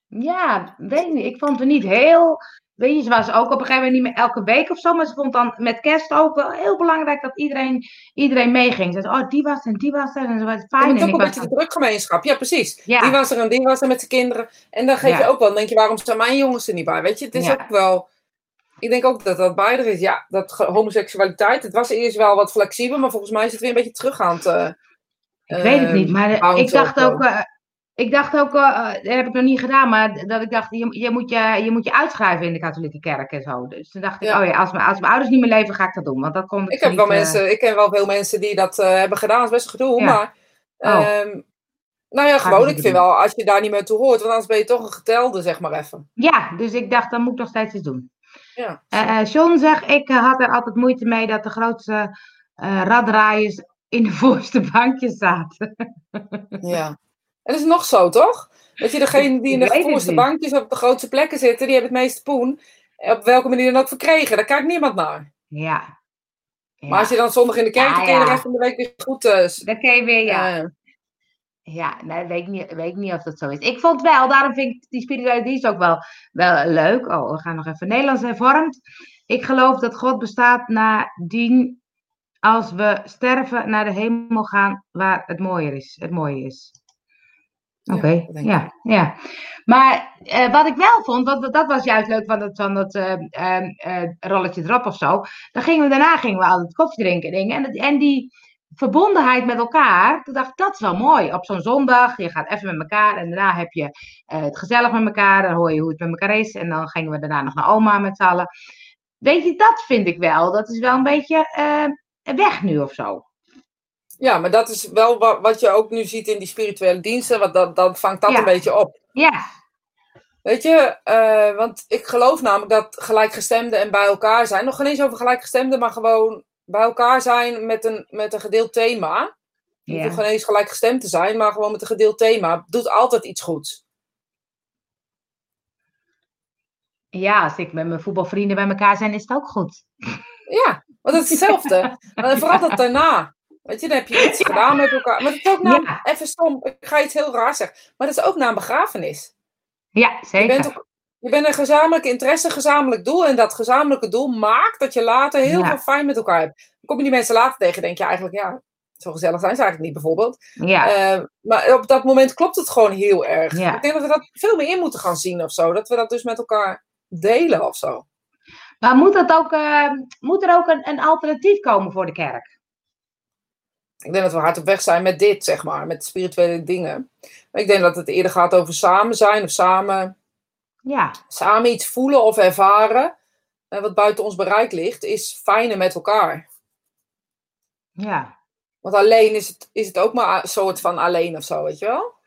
Ja, weet ik niet. Ik vond het niet heel. Weet je, ze was ook op een gegeven moment niet meer elke week of zo. Maar ze vond dan met kerst ook wel heel belangrijk dat iedereen, iedereen meeging. Ze zei, oh, die was en die was er. En zo was het fijn. moet En ook een beetje de drukgemeenschap. Ja, precies. Ja. Die was er en die was er met zijn kinderen. En dan geef Ja. je ook wel, dan denk je, waarom zijn mijn jongens er niet bij? Weet je, het is Ja. ook wel... Ik denk ook dat dat er is. Ja, dat homoseksualiteit, het was eerst wel wat flexibel, maar volgens mij is het weer een beetje terug aan het... eh, Ik weet het niet, maar eh, bounce ik dacht ook, eh, ik dacht ook, eh, eh, dat heb ik nog niet gedaan, maar dat ik dacht, je, je, moet, je, je moet je uitschrijven in de katholieke kerk en zo. Dus toen dacht ik, Ja. oh ja, als mijn, als mijn ouders niet meer leven, ga ik dat doen. Want dat kon ik, heb niet, wel eh, mensen, ik ken wel veel mensen die dat hebben gedaan. Dat is best een gedoe, Ja. maar... Oh. ehm, nou ja, gewoon. Ik vind doen. wel, als je daar niet meer toe hoort, want anders ben je toch een getelde, zeg maar even. Ja, dus ik dacht, dan moet ik nog steeds iets doen. Ja. John zegt, ik had er altijd moeite mee dat de grootste eh raddraaiers in de voorste bankjes zaten. ja. En dat is nog zo, toch? Dat je degene die in de voorste bankjes op de grootste plekken zitten, die hebben het meeste poen. Op welke manier dan ook verkregen. Daar kijkt niemand naar. Ja. ja. Maar als je dan zondag in de kerk, Ja, dan de rest van de week weer goed... eh, s- Dan kun je weer, ja. eh, Ja, nee, weet ik, niet, weet ik niet of dat zo is. Ik vond wel, daarom vind ik die spirituele dienst ook wel, wel leuk. Oh, we gaan nog even Nederlands hervormd. Ik geloof dat God bestaat nadien als we sterven naar de hemel gaan waar het mooier is. Het mooie is. Oké, ja, ja. Maar eh, wat ik wel vond, want dat was juist leuk van dat, van dat eh, rolletje erop of zo. Dan gingen we daarna gingen we altijd koffie drinken. en Dingen. En, dat- en die verbondenheid met elkaar. Toen dacht ik, dat is wel mooi. Op zo'n zondag, je gaat even met elkaar en daarna heb je het gezellig met elkaar. Dan hoor je hoe het met elkaar is. En dan gingen we daarna nog naar oma met z'n allen. Weet je, dat vind ik wel. Dat is wel een beetje uh, weg nu of zo. Ja, maar dat is wel wat, wat je ook nu ziet in die spirituele diensten. Want dat, dan vangt dat een beetje op. Ja. Weet je, uh, want ik geloof namelijk dat gelijkgestemden en bij elkaar zijn. Nog geen eens over gelijkgestemden, maar gewoon bij elkaar zijn met een, met een gedeeld thema. Je ja. hoeft geen eens gelijkgestemd te zijn, maar gewoon met een gedeeld thema. Doet altijd iets goeds. Ja, als ik met mijn voetbalvrienden bij elkaar zijn, is het ook goed. Ja, want het is hetzelfde. maar vooral dat daarna. Weet je, dan heb je iets gedaan met elkaar. Maar het is ook na, ja. even stom, ik ga iets heel raar zeggen. Maar dat is ook na een begrafenis. Ja, zeker. Je bent, ook, je bent een gezamenlijk interesse, een gezamenlijk doel. En dat gezamenlijke doel maakt dat je later heel ja. veel fijn met elkaar hebt. Dan kom je die mensen later tegen, denk je eigenlijk, ja, zo gezellig zijn ze eigenlijk niet bijvoorbeeld. Ja. Uh, maar op dat moment klopt het gewoon heel erg. Ja. Ik denk dat we dat veel meer in moeten gaan zien of zo. Dat we dat dus met elkaar delen of zo. Maar moet, dat ook, uh, moet er ook een, een alternatief komen voor de kerk? Ik denk dat we hard op weg zijn met dit, zeg maar, met spirituele dingen. Maar ik denk dat het eerder gaat over samen zijn of samen, ja. samen iets voelen of ervaren. En wat buiten ons bereik ligt, is fijner met elkaar. Ja. Want alleen is het, is het ook maar een soort van alleen of zo, weet je wel?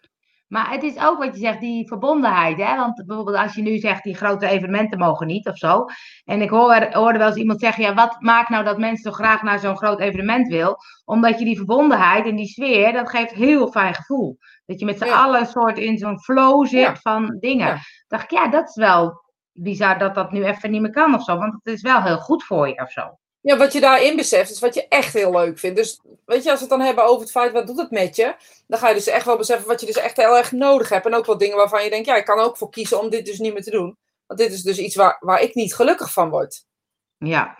Maar het is ook wat je zegt, die verbondenheid. Hè? Want bijvoorbeeld als je nu zegt, die grote evenementen mogen niet of zo. En ik hoor, hoorde wel eens iemand zeggen, ja, wat maakt nou dat mensen zo graag naar zo'n groot evenement wil? Omdat je die verbondenheid en die sfeer, dat geeft heel fijn gevoel. Dat je met z'n ja. allen een soort in zo'n flow zit ja. van dingen. Ja. dacht ik, ja, dat is wel bizar dat dat nu even niet meer kan of zo. Want het is wel heel goed voor je of zo. Ja, wat je daarin beseft is wat je echt heel leuk vindt. Dus weet je, als we het dan hebben over het feit wat doet het met je, dan ga je dus echt wel beseffen wat je dus echt heel erg nodig hebt. En ook wel dingen waarvan je denkt, ja, ik kan ook voor kiezen om dit dus niet meer te doen. Want dit is dus iets waar, waar ik niet gelukkig van word. Ja.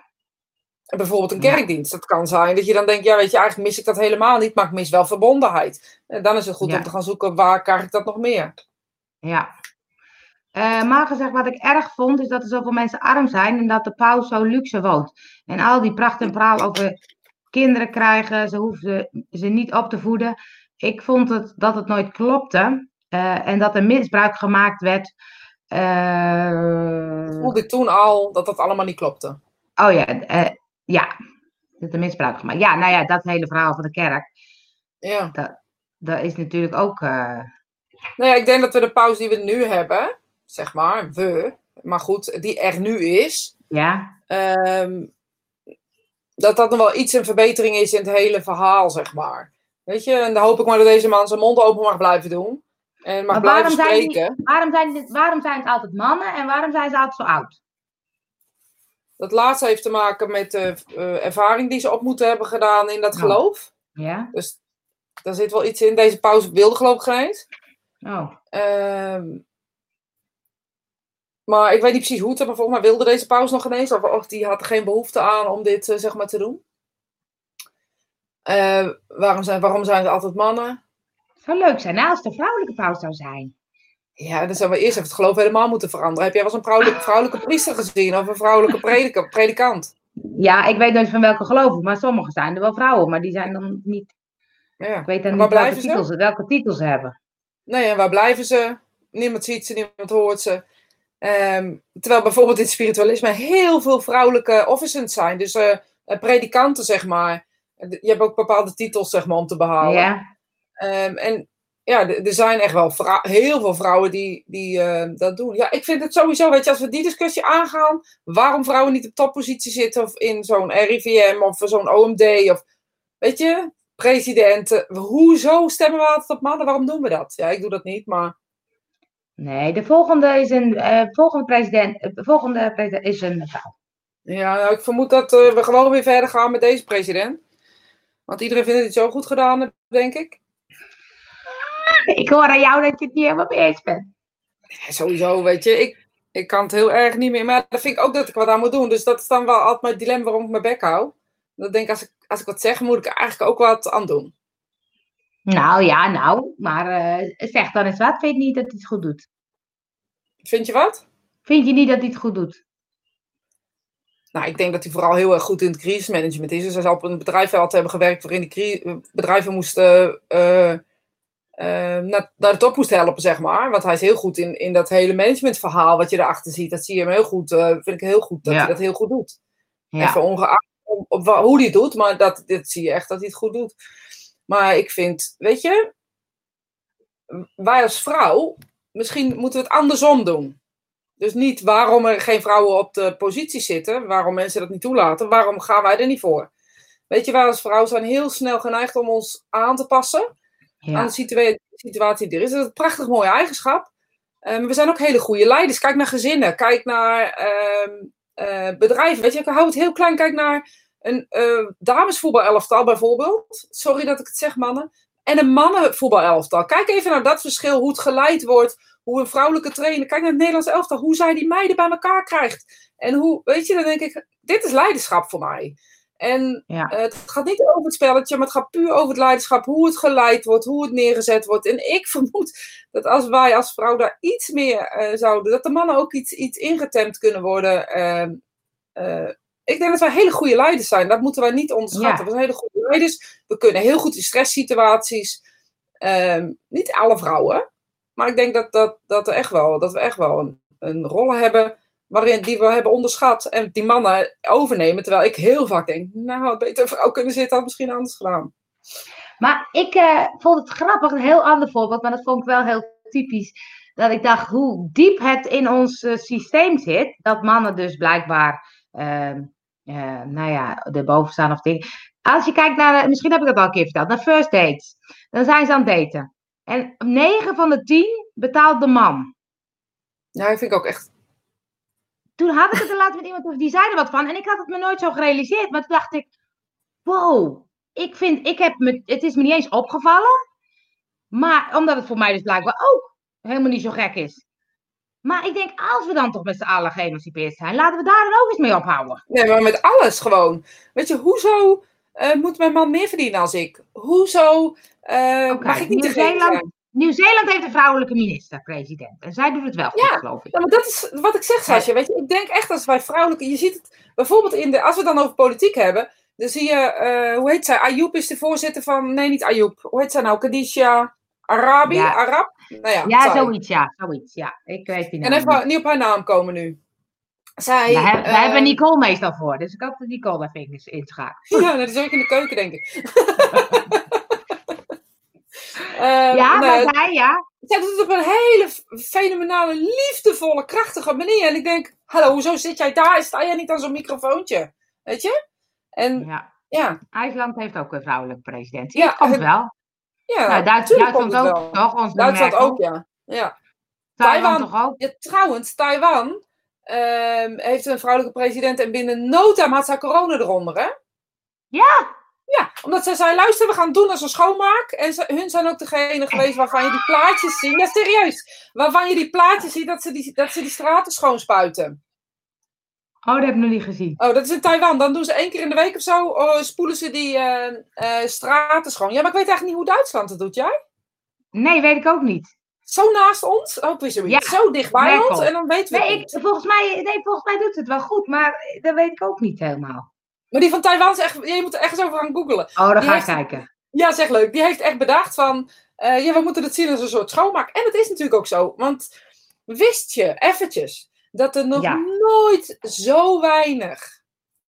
En bijvoorbeeld een kerkdienst. Dat kan zijn dat je dan denkt, ja, weet je, eigenlijk mis ik dat helemaal niet, maar ik mis wel verbondenheid. En dan is het goed ja. om te gaan zoeken, waar krijg ik dat nog meer? Ja. Uh, maar gezegd, wat ik erg vond, is dat er zoveel mensen arm zijn en dat de paus zo luxe woont. En al die pracht en praal over kinderen krijgen, ze hoefden ze niet op te voeden. Ik vond het, dat het nooit klopte uh, en dat er misbruik gemaakt werd. Uh... Voelde ik toen al dat dat allemaal niet klopte? Oh ja, ja, dat er misbruik gemaakt. Ja, nou ja, dat hele verhaal van de kerk. Ja. Dat, dat is natuurlijk ook. Nou ja, ik denk dat we de paus die we nu hebben zeg maar, we, maar goed, die er nu is. Ja. Um, dat dat nog wel iets een verbetering is in het hele verhaal, zeg maar. Weet je, en dan hoop ik maar dat deze man zijn mond open mag blijven doen. En mag maar blijven spreken. Zijn die, waarom, zijn dit, waarom zijn het altijd mannen en waarom zijn ze altijd zo oud? Dat laatste heeft te maken met de uh, ervaring die ze op moeten hebben gedaan in dat oh. geloof. Ja. Dus daar zit wel iets in. Deze pauze wilde geloof ik geen eens. Oh. Uh, maar ik weet niet precies hoe het er, maar volgens mij wilde deze paus nog ineens. Of, of die had er geen behoefte aan om dit uh, zeg maar te doen. Uh, waarom, zijn, waarom zijn het altijd mannen? Het zou leuk zijn als het een vrouwelijke paus zou zijn. Ja, dan zouden we eerst even het geloof helemaal moeten veranderen. Heb jij wel eens een vrouwelijke, vrouwelijke priester gezien? Of een vrouwelijke prediker, predikant? Ja, ik weet niet van welke geloven, maar sommige zijn er wel vrouwen, maar die zijn dan niet... Ja. Ik weet dan niet welke titels, welke titels ze hebben. Nee, en waar blijven ze? Niemand ziet ze, niemand hoort ze. Um, terwijl bijvoorbeeld in het spiritualisme heel veel vrouwelijke officers zijn. Dus uh, predikanten, zeg maar. Je hebt ook bepaalde titels, zeg maar, om te behalen. Ja. Um, en ja, er zijn echt wel heel veel vrouwen die, die uh, dat doen. Ja, ik vind het sowieso, weet je, als we die discussie aangaan, waarom vrouwen niet op toppositie zitten of in zo'n RIVM of zo'n OMD of, weet je, presidenten. Hoezo stemmen we altijd op mannen? Waarom doen we dat? Ja, ik doe dat niet, maar... Nee, de volgende is een uh, volgende president, uh, volgende president is een vrouw. Ja, nou, ik vermoed dat uh, we gewoon weer verder gaan met deze president. Want iedereen vindt het zo goed gedaan, denk ik. Ik hoor aan jou dat je het niet helemaal mee eens bent. Ja, sowieso, weet je. Ik, ik kan het heel erg niet meer. Maar dat vind ik ook dat ik wat aan moet doen. Dus dat is dan wel altijd mijn dilemma waarom ik mijn bek hou. Dat denk ik, als ik, als ik wat zeg, moet ik er eigenlijk ook wat aan doen. Nou ja, nou, maar uh, zeg dan eens wat. Vind je niet dat hij het goed doet? Vind je wat? Vind je niet dat hij het goed doet? Nou, ik denk dat hij vooral heel erg goed in het crisismanagement is. Dus hij zal op een bedrijf hebben gewerkt waarin de bedrijven moesten uh, naar, naar de top moesten helpen, zeg maar. Want hij is heel goed in, in dat hele managementverhaal wat je erachter ziet. Dat zie je hem heel goed, uh, vind ik heel goed, dat hij dat heel goed doet. Ja. Even ongeacht op, op, hoe hij het doet, maar dat, dit zie je echt dat hij het goed doet. Maar ik vind, weet je, wij als vrouw, misschien moeten we het andersom doen. Dus niet waarom er geen vrouwen op de positie zitten, waarom mensen dat niet toelaten, waarom gaan wij er niet voor? Weet je, wij als vrouw zijn heel snel geneigd om ons aan te passen aan de situatie die er is. Dat is een prachtig mooie eigenschap. Um, we zijn ook hele goede leiders. Kijk naar gezinnen, kijk naar uh, bedrijven. Weet je, ik hou het heel klein. Kijk naar een uh, damesvoetbalelftal bijvoorbeeld. Sorry dat ik het zeg, mannen. En een mannenvoetbalelftal. Kijk even naar dat verschil, hoe het geleid wordt hoe een vrouwelijke trainer, kijk naar het Nederlands elftal, hoe zij die meiden bij elkaar krijgt. En hoe, weet je, dan denk ik, dit is leiderschap voor mij. En eh, het gaat niet over het spelletje, maar het gaat puur over het leiderschap, hoe het geleid wordt, hoe het neergezet wordt. En ik vermoed dat als wij als vrouw daar iets meer uh, zouden, dat de mannen ook iets, iets ingetemd kunnen worden. Eh, ik denk dat wij hele goede leiders zijn. Dat moeten wij niet onderschatten. We zijn hele goede leiders. We kunnen heel goed in stresssituaties. Ehm, niet alle vrouwen, maar ik denk dat, dat, dat, er echt wel, dat we echt wel een, een rol hebben waarin die we hebben onderschat. En die mannen overnemen. Terwijl ik heel vaak denk, nou, beter een vrouw kunnen zitten had misschien anders gedaan. Maar ik uh, vond het grappig, een heel ander voorbeeld, maar dat vond ik wel heel typisch. Dat ik dacht hoe diep het in ons uh, systeem zit. Dat mannen dus blijkbaar, nou ja, erboven staan of dingen. Als je kijkt naar, misschien heb ik dat al een keer verteld, naar first dates. Dan zijn ze aan het daten. En 9 van de 10 betaalt de man. Ja, dat vind ik ook echt. Toen had ik het er later met iemand over, die zei er wat van. En ik had het me nooit zo gerealiseerd. Maar toen dacht ik, wow, ik vind, ik heb me, het is me niet eens opgevallen. Maar omdat het voor mij dus blijkbaar ook helemaal niet zo gek is. Maar ik denk, als we dan toch met z'n allen geëmancipeerd zijn, laten we daar dan ook eens mee ophouden. Nee, maar met alles gewoon. Weet je, hoezo uh, moet mijn man meer verdienen als ik? Hoezo uh, mag ik niet Nieuw-Zeeland, Nieuw-Zeeland heeft een vrouwelijke minister-president. En zij doet het wel goed, ja, geloof ik. Ja, maar dat is wat ik zeg, Sasje. Weet je, ik denk echt als wij vrouwelijke... Je ziet het bijvoorbeeld in de... Als we het dan over politiek hebben... Dan zie je... Uh, hoe heet zij? Ayoub is de voorzitter van... Nee, niet Ayoub. Hoe heet zij nou? Kadisha Arabi? Ja. Arab? Nou ja, ja zoiets, ja. Zoiets, ja. Ik weet naam En even niet op haar naam komen nu. Zij, Daar, uh, hebben Nicole meestal voor. Dus ik hoop dat Nicole even inschakelt. Ja, dat is ook in de keuken, denk ik. Uh, ja, maar zij, ja. Zij doet het op een hele fenomenale, liefdevolle, krachtige manier. En ik denk, hallo, hoezo zit jij daar? Sta jij niet aan zo'n microfoontje? Weet je? En, ja. ja. IJsland heeft ook een vrouwelijke president. Ja, komt wel. Ja, nou, Duitsland ook, toch? Ons Duitsland ook, ja. ja. Taiwan, Taiwan toch ook? Ja, trouwens, Taiwan um, heeft een vrouwelijke president en binnen no time had zij corona eronder, hè? Ja, ja, omdat ze zei, luister, we gaan het doen als een schoonmaak. En ze, hun zijn ook degene geweest waarvan je die plaatjes ziet. Ja, serieus. Waarvan je die plaatjes ziet dat ze die, dat ze die straten schoonspuiten. Oh, dat heb ik nog niet gezien. Oh, dat is in Taiwan. Dan doen ze één keer in de week of zo, oh, spoelen ze die uh, uh, straten schoon. Ja, maar ik weet eigenlijk niet hoe Duitsland het doet, jij? Nee, weet ik ook niet. Zo naast ons, ook weer zoiets. Ja, zo dichtbij ons en dan weten we nee, ik, volgens mij, nee, volgens mij doet het wel goed, maar dat weet ik ook niet helemaal. Maar die van Taiwan is echt, je moet er ergens over gaan googelen. Oh, dan ga ik kijken. Ja, zeg leuk. Die heeft echt bedacht van, uh, ja, we moeten het zien als een soort schoonmaak. En het is natuurlijk ook zo, want wist je eventjes dat er nog nooit zo weinig,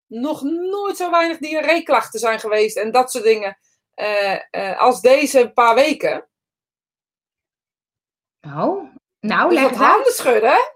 nog nooit zo weinig diarreeklachten zijn geweest en dat soort dingen uh, uh, als deze paar weken? Oh, nou, leg Wat handen schudden.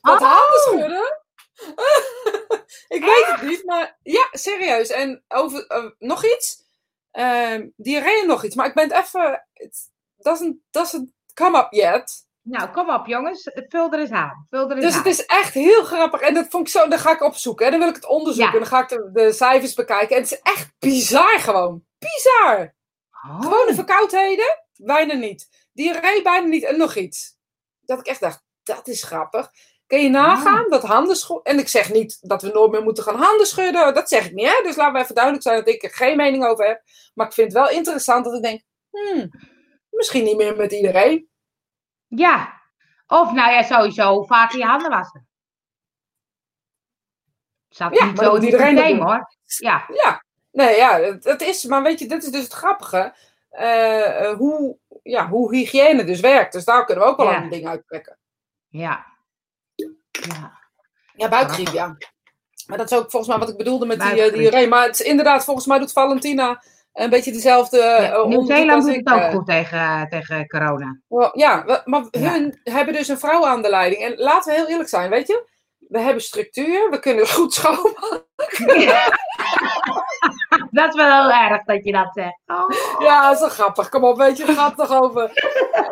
Wat oh. handen schudden. ik weet het niet, maar ja, serieus. En over uh, nog iets? Uh, diarree nog iets. Maar ik ben even. It doesn't, doesn't come up yet. Nou, kom op jongens. Vul er eens aan. Vul er eens dus aan. het is echt heel grappig. En dat vond ik zo. Dan ga ik opzoeken. En dan wil ik het onderzoeken. En dan ga ik de, de, cijfers bekijken. En het is echt bizar gewoon. Bizar. Oh. Gewone verkoudheden. Bijna niet. Diarree bijna niet. En nog iets. Dat ik echt dacht. Dat is grappig. Kun je nagaan oh. dat handen En ik zeg niet dat we nooit meer moeten gaan handen schudden. Dat zeg ik niet. Hè? Dus laten we even duidelijk zijn dat ik er geen mening over heb. Maar ik vind het wel interessant dat ik denk. Hmm, misschien niet meer met iedereen. Ja. Of nou ja, sowieso vaker je handen wassen. Zat Ja, niet zo dat in iedereen dat doen. hoor. Ja, Ja, nee, ja, het, het is, maar weet je, dit is dus het grappige. eh, eh, hoe, ja, hoe hygiëne dus werkt. Dus daar kunnen we ook wel Ja. een ding uittrekken. ja. Ja, Ja, buikgriep, ja. Maar dat is ook volgens mij wat ik bedoelde met die, eh, Buikgriep. diarree. Maar het is inderdaad, volgens mij doet Valentina een beetje dezelfde eh, ja. onderzoek Nieuw-Zeeland doet het ook eh. goed tegen, tegen corona. Ja, maar Ja. hun hebben dus een vrouw aan de leiding. En laten we heel eerlijk zijn, weet je? We hebben structuur, we kunnen goed schoonmaken. Dat is wel heel erg dat je dat zegt. Oh. Ja, dat is wel grappig. Kom op, weet je, het gaat toch over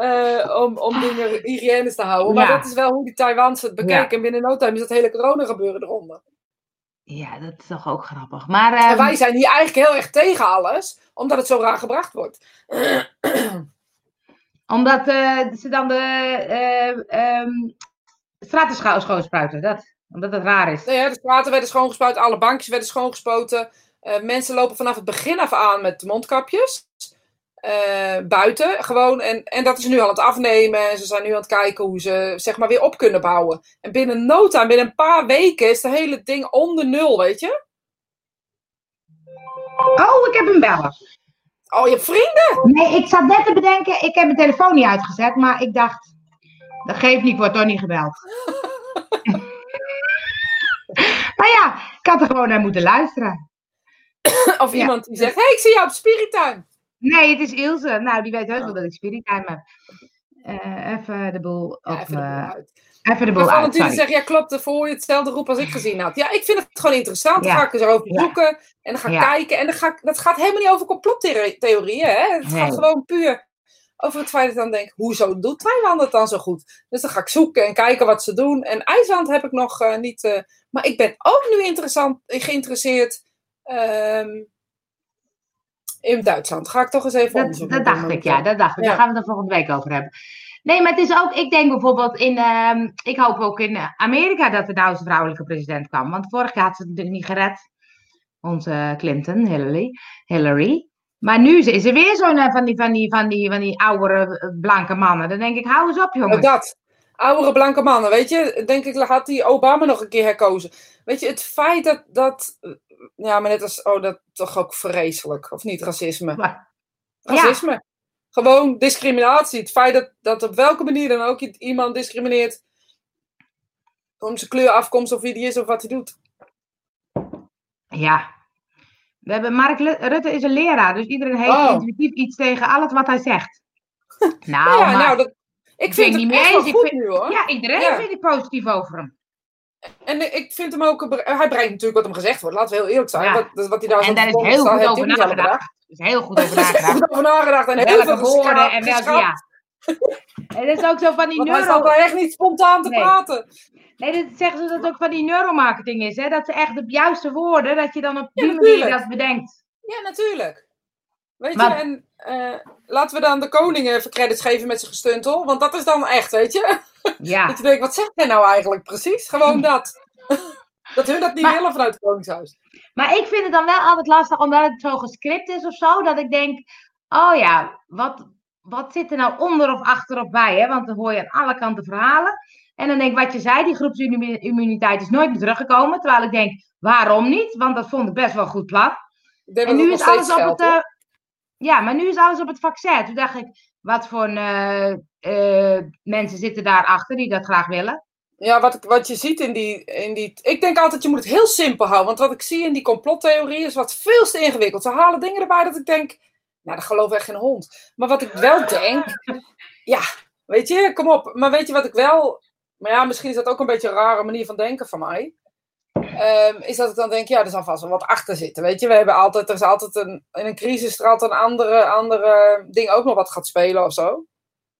eh, om, om dingen hygiënisch te houden. Maar dat is wel hoe die Taiwanse het bekeken. En binnen no time is dat hele corona gebeuren eronder. Ja, dat is toch ook grappig. Maar En ehm, wij zijn hier eigenlijk heel erg tegen alles, omdat het zo raar gebracht wordt. omdat eh, ze dan de eh, ehm, straten scho- schoonspruiten, dat. Omdat het raar is. Nee, hè, de straten werden schoongespuit, alle bankjes werden schoongespoten. Eh, mensen lopen vanaf het begin af aan met mondkapjes. Eh, buiten gewoon. En, en dat is nu aan het afnemen. En ze zijn nu aan het kijken hoe ze zeg maar weer op kunnen bouwen. En binnen no time, binnen een paar weken, is het hele ding onder nul, weet je? Oh, ik heb een beller. Oh, je hebt vrienden? Nee, ik zat net te bedenken, ik heb mijn telefoon niet uitgezet, maar ik dacht, dat geeft niet, ik word toch niet gebeld. maar ja, ik had er gewoon naar moeten luisteren. Of Ja. iemand die zegt, hé, hey, ik zie jou op spirituin. Nee, het is Ilse. Nou, die weet heus wel Oh. dat ik spiritime heb. Eh, even de boel op. Ja, even de boel uit. even de boel Maar uit. Valentine sorry. zegt, ja klopt, voor je hetzelfde roep als ik gezien had. Ja, ik vind het gewoon interessant. Dan Ja. ga ik er zo over Ja. zoeken. En dan ga ik kijken. En dan ga ik, dat gaat helemaal niet over complottheorieën. Hè? Het Nee. gaat gewoon puur over het feit dat ik dan denk, hoezo doet Taiwan dat dan zo goed? Dus dan ga ik zoeken en kijken wat ze doen. En IJsland heb ik nog eh, niet... eh, maar ik ben ook nu interessant, geïnteresseerd ehm, in Duitsland. Ga ik toch eens even Dat, dat dacht ik, ja, dat dacht ik. Ja. Daar gaan we het er volgende week over hebben. Nee, maar het is ook, ik denk bijvoorbeeld in, ehm, ik hoop ook in Amerika dat er nou eens een vrouwelijke president kwam. Want vorig jaar had ze het natuurlijk niet gered. Onze Clinton, Hillary. Hillary. Maar nu is er weer zo'n eh, van die, van die, van die, van die oudere eh, blanke mannen. Dan denk ik, hou eens op jongens. dat. Oudere blanke mannen, weet je? Denk ik, had die Obama nog een keer herkozen. Weet je, het feit dat, dat ja, maar net als, oh, dat toch ook vreselijk, of niet, racisme. Maar- Racisme. Gewoon discriminatie. Het feit dat, dat op welke manier dan ook iemand discrimineert om zijn kleur, afkomst of wie die is of wat hij doet. Ja. We hebben Mark Rutte is een leraar, dus iedereen heeft Oh. intuïtief iets tegen alles wat hij zegt. Nou, Nou ja, maar, nou, dat, ik ik vind het niet mee echt wel eens. Ik vind- nu hoor. ja, iedereen Ja. vindt ik positief over hem. En ik vind hem ook, hij bereikt natuurlijk wat hem gezegd wordt. Laten we heel eerlijk zijn. Ja. Wat, dat- wat hij daar En daar is heel goed heeft over nagedacht. Er is heel goed over Er nagedacht. goed over nagedacht en heel veel woorden en welke ja. En dat is ook zo van die Want hij staat daar echt niet spontaan te Nee. praten. Nee, dat zeggen ze dat het ook van die neuromarketing is. Hè? Dat ze echt de juiste woorden, dat je dan op die manier dat bedenkt. Ja, natuurlijk. Weet Maar- je, en eh, laten we dan de koning even credits geven met zijn gestuntel. Want dat is dan echt, weet je. Ja. Dat je denkt, wat zegt hij nou eigenlijk precies? Gewoon dat. dat hun dat niet Maar- willen vanuit het koningshuis. Maar ik vind het dan wel altijd lastig, omdat het zo gescript is of zo, dat ik denk, oh ja, wat, wat zit er nou onder of achter of bij? Hè? Want dan hoor je aan alle kanten verhalen. En dan denk ik, wat je zei, die groepsimmuniteit is nooit meer teruggekomen. Terwijl ik denk, waarom niet? Want dat vond ik best wel een goed plan. En nu is alles op het. hoor. Ja, maar nu is alles op het vaccin. Toen dacht ik, wat voor eh, eh, mensen zitten daarachter die dat graag willen? Ja, wat, wat je ziet in die, in die... Ik denk altijd, je moet het heel simpel houden. Want wat ik zie in die complottheorie is wat veel te ingewikkeld. Ze halen dingen erbij dat ik denk... Nou, dat geloof echt geen hond. Maar wat ik wel denk... Ja, weet je, kom op. Maar weet je wat ik wel... Maar ja, misschien is dat ook een beetje een rare manier van denken van mij. Ehm, is dat ik dan denk, ja, er zal vast wel wat achter zitten. Weet je, we hebben altijd... Er is altijd een... In een crisis er altijd een andere, andere ding ook nog wat gaat spelen of zo.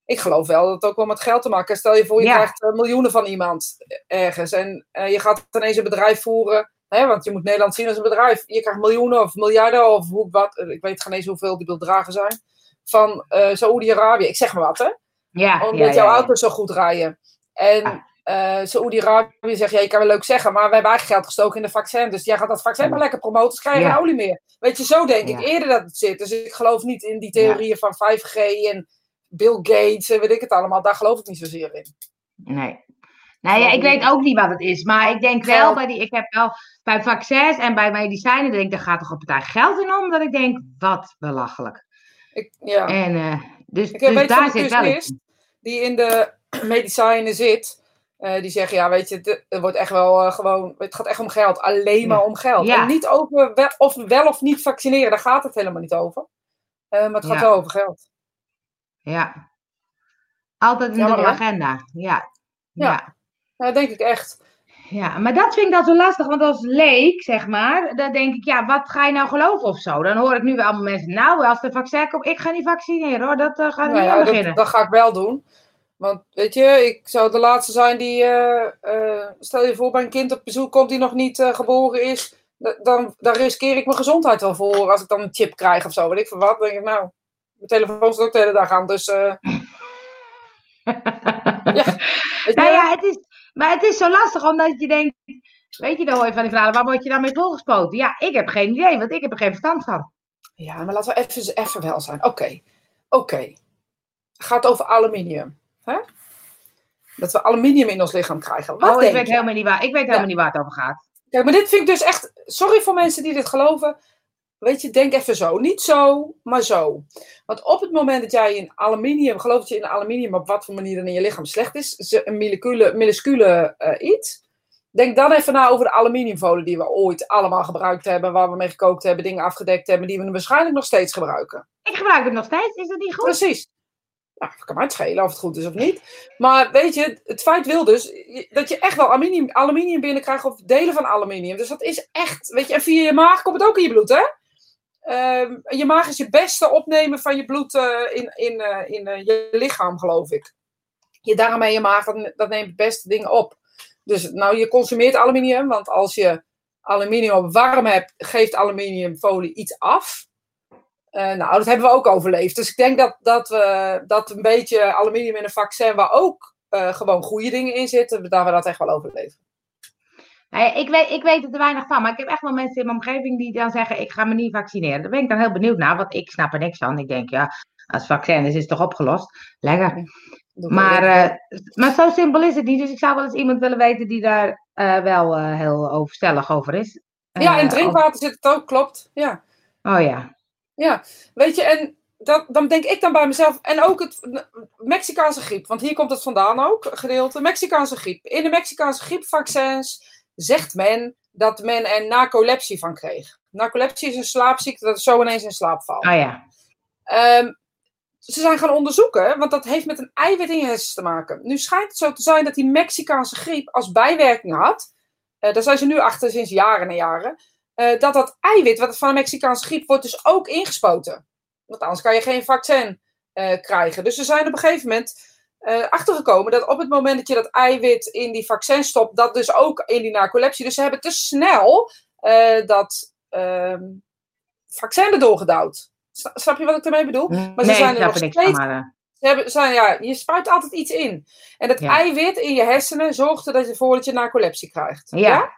Ik geloof wel dat het ook wel met geld te maken heeft. Stel je voor, je Ja. krijgt eh, miljoenen van iemand ergens. En eh, je gaat ineens een bedrijf voeren. Hè, want je moet Nederland zien als een bedrijf. Je krijgt miljoenen of miljarden of hoe, wat. eh, Ik weet geen eens hoeveel die bedragen zijn. Van eh Saoedi-Arabië. Ik zeg maar wat, hè. Ja, Omdat ja, jouw ja. auto's zo goed rijden. En eh Saoedi-Arabië zegt, ja, je kan wel leuk zeggen, maar we hebben eigen geld gestoken in de vaccin. Dus jij gaat dat vaccin maar lekker promoten, dus krijg je Ja. olie meer. Weet je, zo denk ik eerder dat het zit. Dus ik geloof niet in die theorieën van 5G en Bill Gates en weet ik het allemaal. Daar geloof ik niet zozeer in. Nee. Nou ja, ik weet ook niet wat het is. Maar ik denk wel, bij die, ik heb wel bij vaccins en bij medicijnen, denk ik, daar gaat toch op partij geld in om. Dat ik denk, wat belachelijk. Ik, ja. En uh, dus, ik dus weet daar zit de wel iets. die in de medicijnen zit. Eh, die zeggen, ja, weet je, het, het wordt echt wel eh, gewoon, het gaat echt om geld. Alleen maar om geld. Ja. En niet over wel, of wel of niet vaccineren, daar gaat het helemaal niet over. Eh, maar het gaat Ja. wel over geld. Ja. Altijd in de agenda. Ja. Ja. dat denk ik echt. Ja, maar dat vind ik dan zo lastig, want als leek, zeg maar, dan denk ik, ja, wat ga je nou geloven of zo? Dan hoor ik nu weer allemaal mensen, nou, als de vaccin komt, ik ga niet vaccineren hoor, dat gaat Nou niet ja, aan dat, beginnen. dat ga ik wel doen. Want weet je, ik zou de laatste zijn die, eh, eh, stel je voor bij een kind op bezoek komt die nog niet eh, geboren is. da- Dan, dan riskeer ik mijn gezondheid wel voor als ik dan een chip krijg of zo. Weet ik van wat. Dan denk ik, nou, mijn telefoon staat ook de hele dag aan. Dus ja, Nou ja, het is, maar het is zo lastig, omdat je denkt, weet je, dan hoor je van die verhalen, waar word je dan mee volgespoten? Ja, ik heb geen idee, want ik heb er geen verstand van. ja, maar laten we even, even wel zijn. Oké, oké. Het gaat over aluminium. Hè? Dat we aluminium in ons lichaam krijgen. Wat oh, ik weet je? helemaal niet waar, ik weet helemaal niet waar het over gaat. Kijk, maar dit vind ik dus echt. Sorry voor mensen die dit geloven. Weet je, denk even zo. Niet zo, maar zo. Want op het moment dat jij in aluminium, geloof dat je in aluminium op wat voor manier dan in je lichaam slecht is, ze- een minuscule, minuscule eh, iets. Denk dan even na over de aluminiumfolie die we ooit allemaal gebruikt hebben, waar we mee gekookt hebben, dingen afgedekt hebben, die we waarschijnlijk nog steeds gebruiken. Ik gebruik het nog steeds, is dat niet goed? Precies. Nou, kan mij het schelen of het goed is of niet. Maar weet je, het feit wil dus dat je echt wel aluminium, aluminium binnenkrijgt of delen van aluminium. Dus dat is echt, weet je, en via je maag komt het ook in je bloed, hè? Ehm, je maag is je beste opnemen van je bloed eh, in, in, eh, in eh, je lichaam, geloof ik. Je darm en je maag, dat, neemt het beste dingen op. Dus nou, je consumeert aluminium, want als je aluminium warm hebt, geeft aluminiumfolie iets af. Eh, nou, dat hebben we ook overleefd. Dus ik denk dat, dat, we, dat een beetje aluminium in een vaccin, waar ook eh, gewoon goede dingen in zitten, dat we dat echt wel overleven. Nee, ik, weet, ik weet er te weinig van, maar ik heb echt wel mensen in mijn omgeving die dan zeggen, ik ga me niet vaccineren. Daar ben ik dan heel benieuwd naar, want ik snap er niks van. Ik denk, ja, als het vaccin is, is het toch opgelost? Lekker. Maar, eh, maar zo simpel is het niet, dus ik zou wel eens iemand willen weten die daar wel heel overstellig over is. ja, in drinkwater zit het ook, klopt. Ja. Oh ja. Ja, weet je, en dat, dan denk ik dan bij mezelf, en ook het Mexicaanse griep, want hier komt het vandaan ook, gedeelte, Mexicaanse griep. In de Mexicaanse griepvaccins zegt men dat men er narcolepsie van kreeg. Narcolepsie is een slaapziekte, dat is zo ineens in slaap valt. Oh ja. Ehm, ze zijn gaan onderzoeken, want dat heeft met een eiwit in je hersens te maken. Nu schijnt het zo te zijn dat die Mexicaanse griep als bijwerking had, eh, daar zijn ze nu achter sinds jaren en jaren, eh, dat dat eiwit wat van de Mexicaanse griep wordt dus ook ingespoten. Want anders kan je geen vaccin eh, krijgen. Dus ze zijn op een gegeven moment eh, achtergekomen dat op het moment dat je dat eiwit in die vaccin stopt, dat dus ook in die narcolepsie. Dus ze hebben te snel dat ehm, vaccin erdoor gedouwd. Sna- Snap je wat ik ermee bedoel? Maar ze zijn er nog steeds ze hebben, zijn, ja, je spuit altijd iets in. En dat Ja. eiwit in je hersenen zorgt er dat je ervoor dat je narcolepsie krijgt. Ja.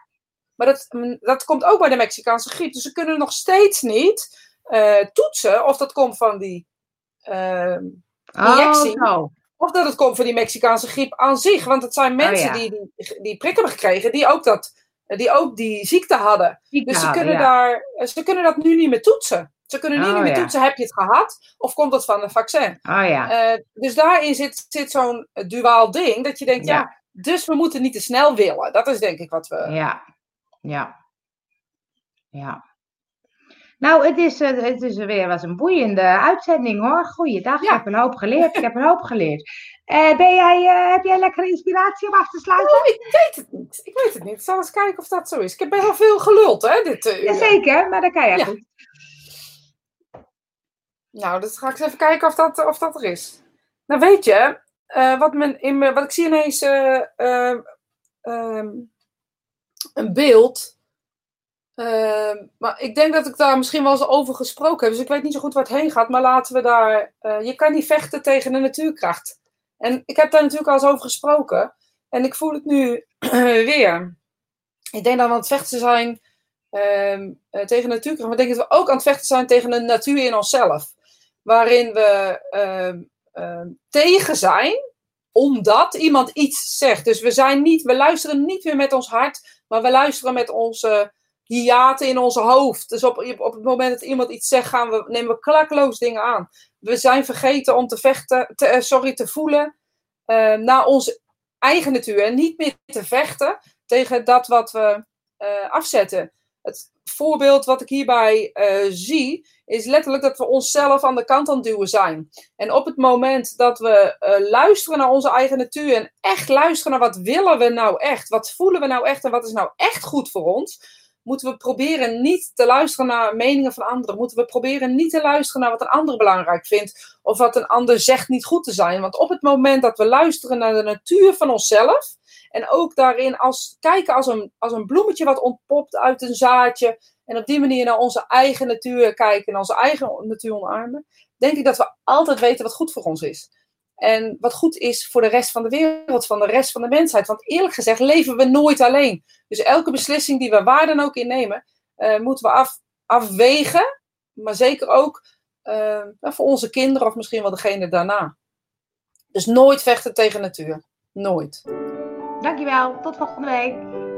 Maar dat, mm, dat komt ook bij de Mexicaanse griep. Dus ze kunnen nog steeds niet eh, toetsen of dat komt van die. Oh, zo. of dat het komt van die Mexicaanse griep aan zich. Want het zijn mensen Oh, ja. die, die die prik hebben gekregen, die ook, dat, die ook die ziekte hadden. Ziekte Dus ze hadden, kunnen, ja. daar, ze kunnen dat nu niet meer toetsen. Ze kunnen nu Oh, niet meer ja. toetsen, heb je het gehad? Of komt dat van een vaccin? Oh ja. Eh, dus daarin zit, zit zo'n duaal ding, dat je denkt. Ja. dus we moeten niet te snel willen. Dat is denk ik wat we... Ja. Ja. Ja. Nou, het is, eh, het is weer was een boeiende uitzending hoor. Goeiedag, Ja. ik heb een hoop geleerd. Ik heb een hoop geleerd. Eh, ben jij, eh, heb jij lekkere inspiratie om af te sluiten? Oh, ik weet het niet. Ik weet het niet. Ik zal eens kijken of dat zo is. Ik heb best wel veel geluld, hè, dit uur. Jazeker, maar dat kan Ja. goed. Nou, dus ga ik eens even kijken of dat, of dat er is. Nou, weet je, wat, men in, me- wat ik zie ineens ehm, een beeld. Ehm, maar ik denk dat ik daar misschien wel eens over gesproken heb. Dus ik weet niet zo goed waar het heen gaat. Maar laten we daar. eh, je kan niet vechten tegen de natuurkracht. En ik heb daar natuurlijk al eens over gesproken. En ik voel het nu weer. Ik denk dat we aan het vechten zijn ehm, eh, tegen de natuurkracht. Maar ik denk dat we ook aan het vechten zijn tegen de natuur in onszelf. Waarin we ehm, tegen zijn omdat iemand iets zegt. Dus we, zijn niet, we luisteren niet meer met ons hart, maar we luisteren met onze hiaten in onze hoofd. Dus op, op het moment dat iemand iets zegt, gaan we, nemen we klakloos dingen aan. We zijn vergeten om te vechten, te, eh, sorry, te voelen uh, naar onze eigen natuur. En niet meer te vechten tegen dat wat we uh, afzetten. Het voorbeeld wat ik hierbij zie, is letterlijk dat we onszelf aan de kant aan het duwen zijn. En op het moment dat we luisteren naar onze eigen natuur en echt luisteren naar wat willen we nou echt, wat voelen we nou echt en wat is nou echt goed voor ons, moeten we proberen niet te luisteren naar meningen van anderen. Moeten we proberen niet te luisteren naar wat een ander belangrijk vindt. Of wat een ander zegt niet goed te zijn. Want op het moment dat we luisteren naar de natuur van onszelf. En ook daarin als, kijken als een, als een bloemetje wat ontpopt uit een zaadje. En op die manier naar onze eigen natuur kijken. En onze eigen natuur omarmen. Denk ik dat we altijd weten wat goed voor ons is. En wat goed is voor de rest van de wereld, van de rest van de mensheid. Want eerlijk gezegd leven we nooit alleen. Dus elke beslissing die we waar dan ook in nemen, uh, moeten we af, afwegen. Maar zeker ook uh, voor onze kinderen of misschien wel degene daarna. Dus nooit vechten tegen natuur. Nooit. Dankjewel. Tot volgende week.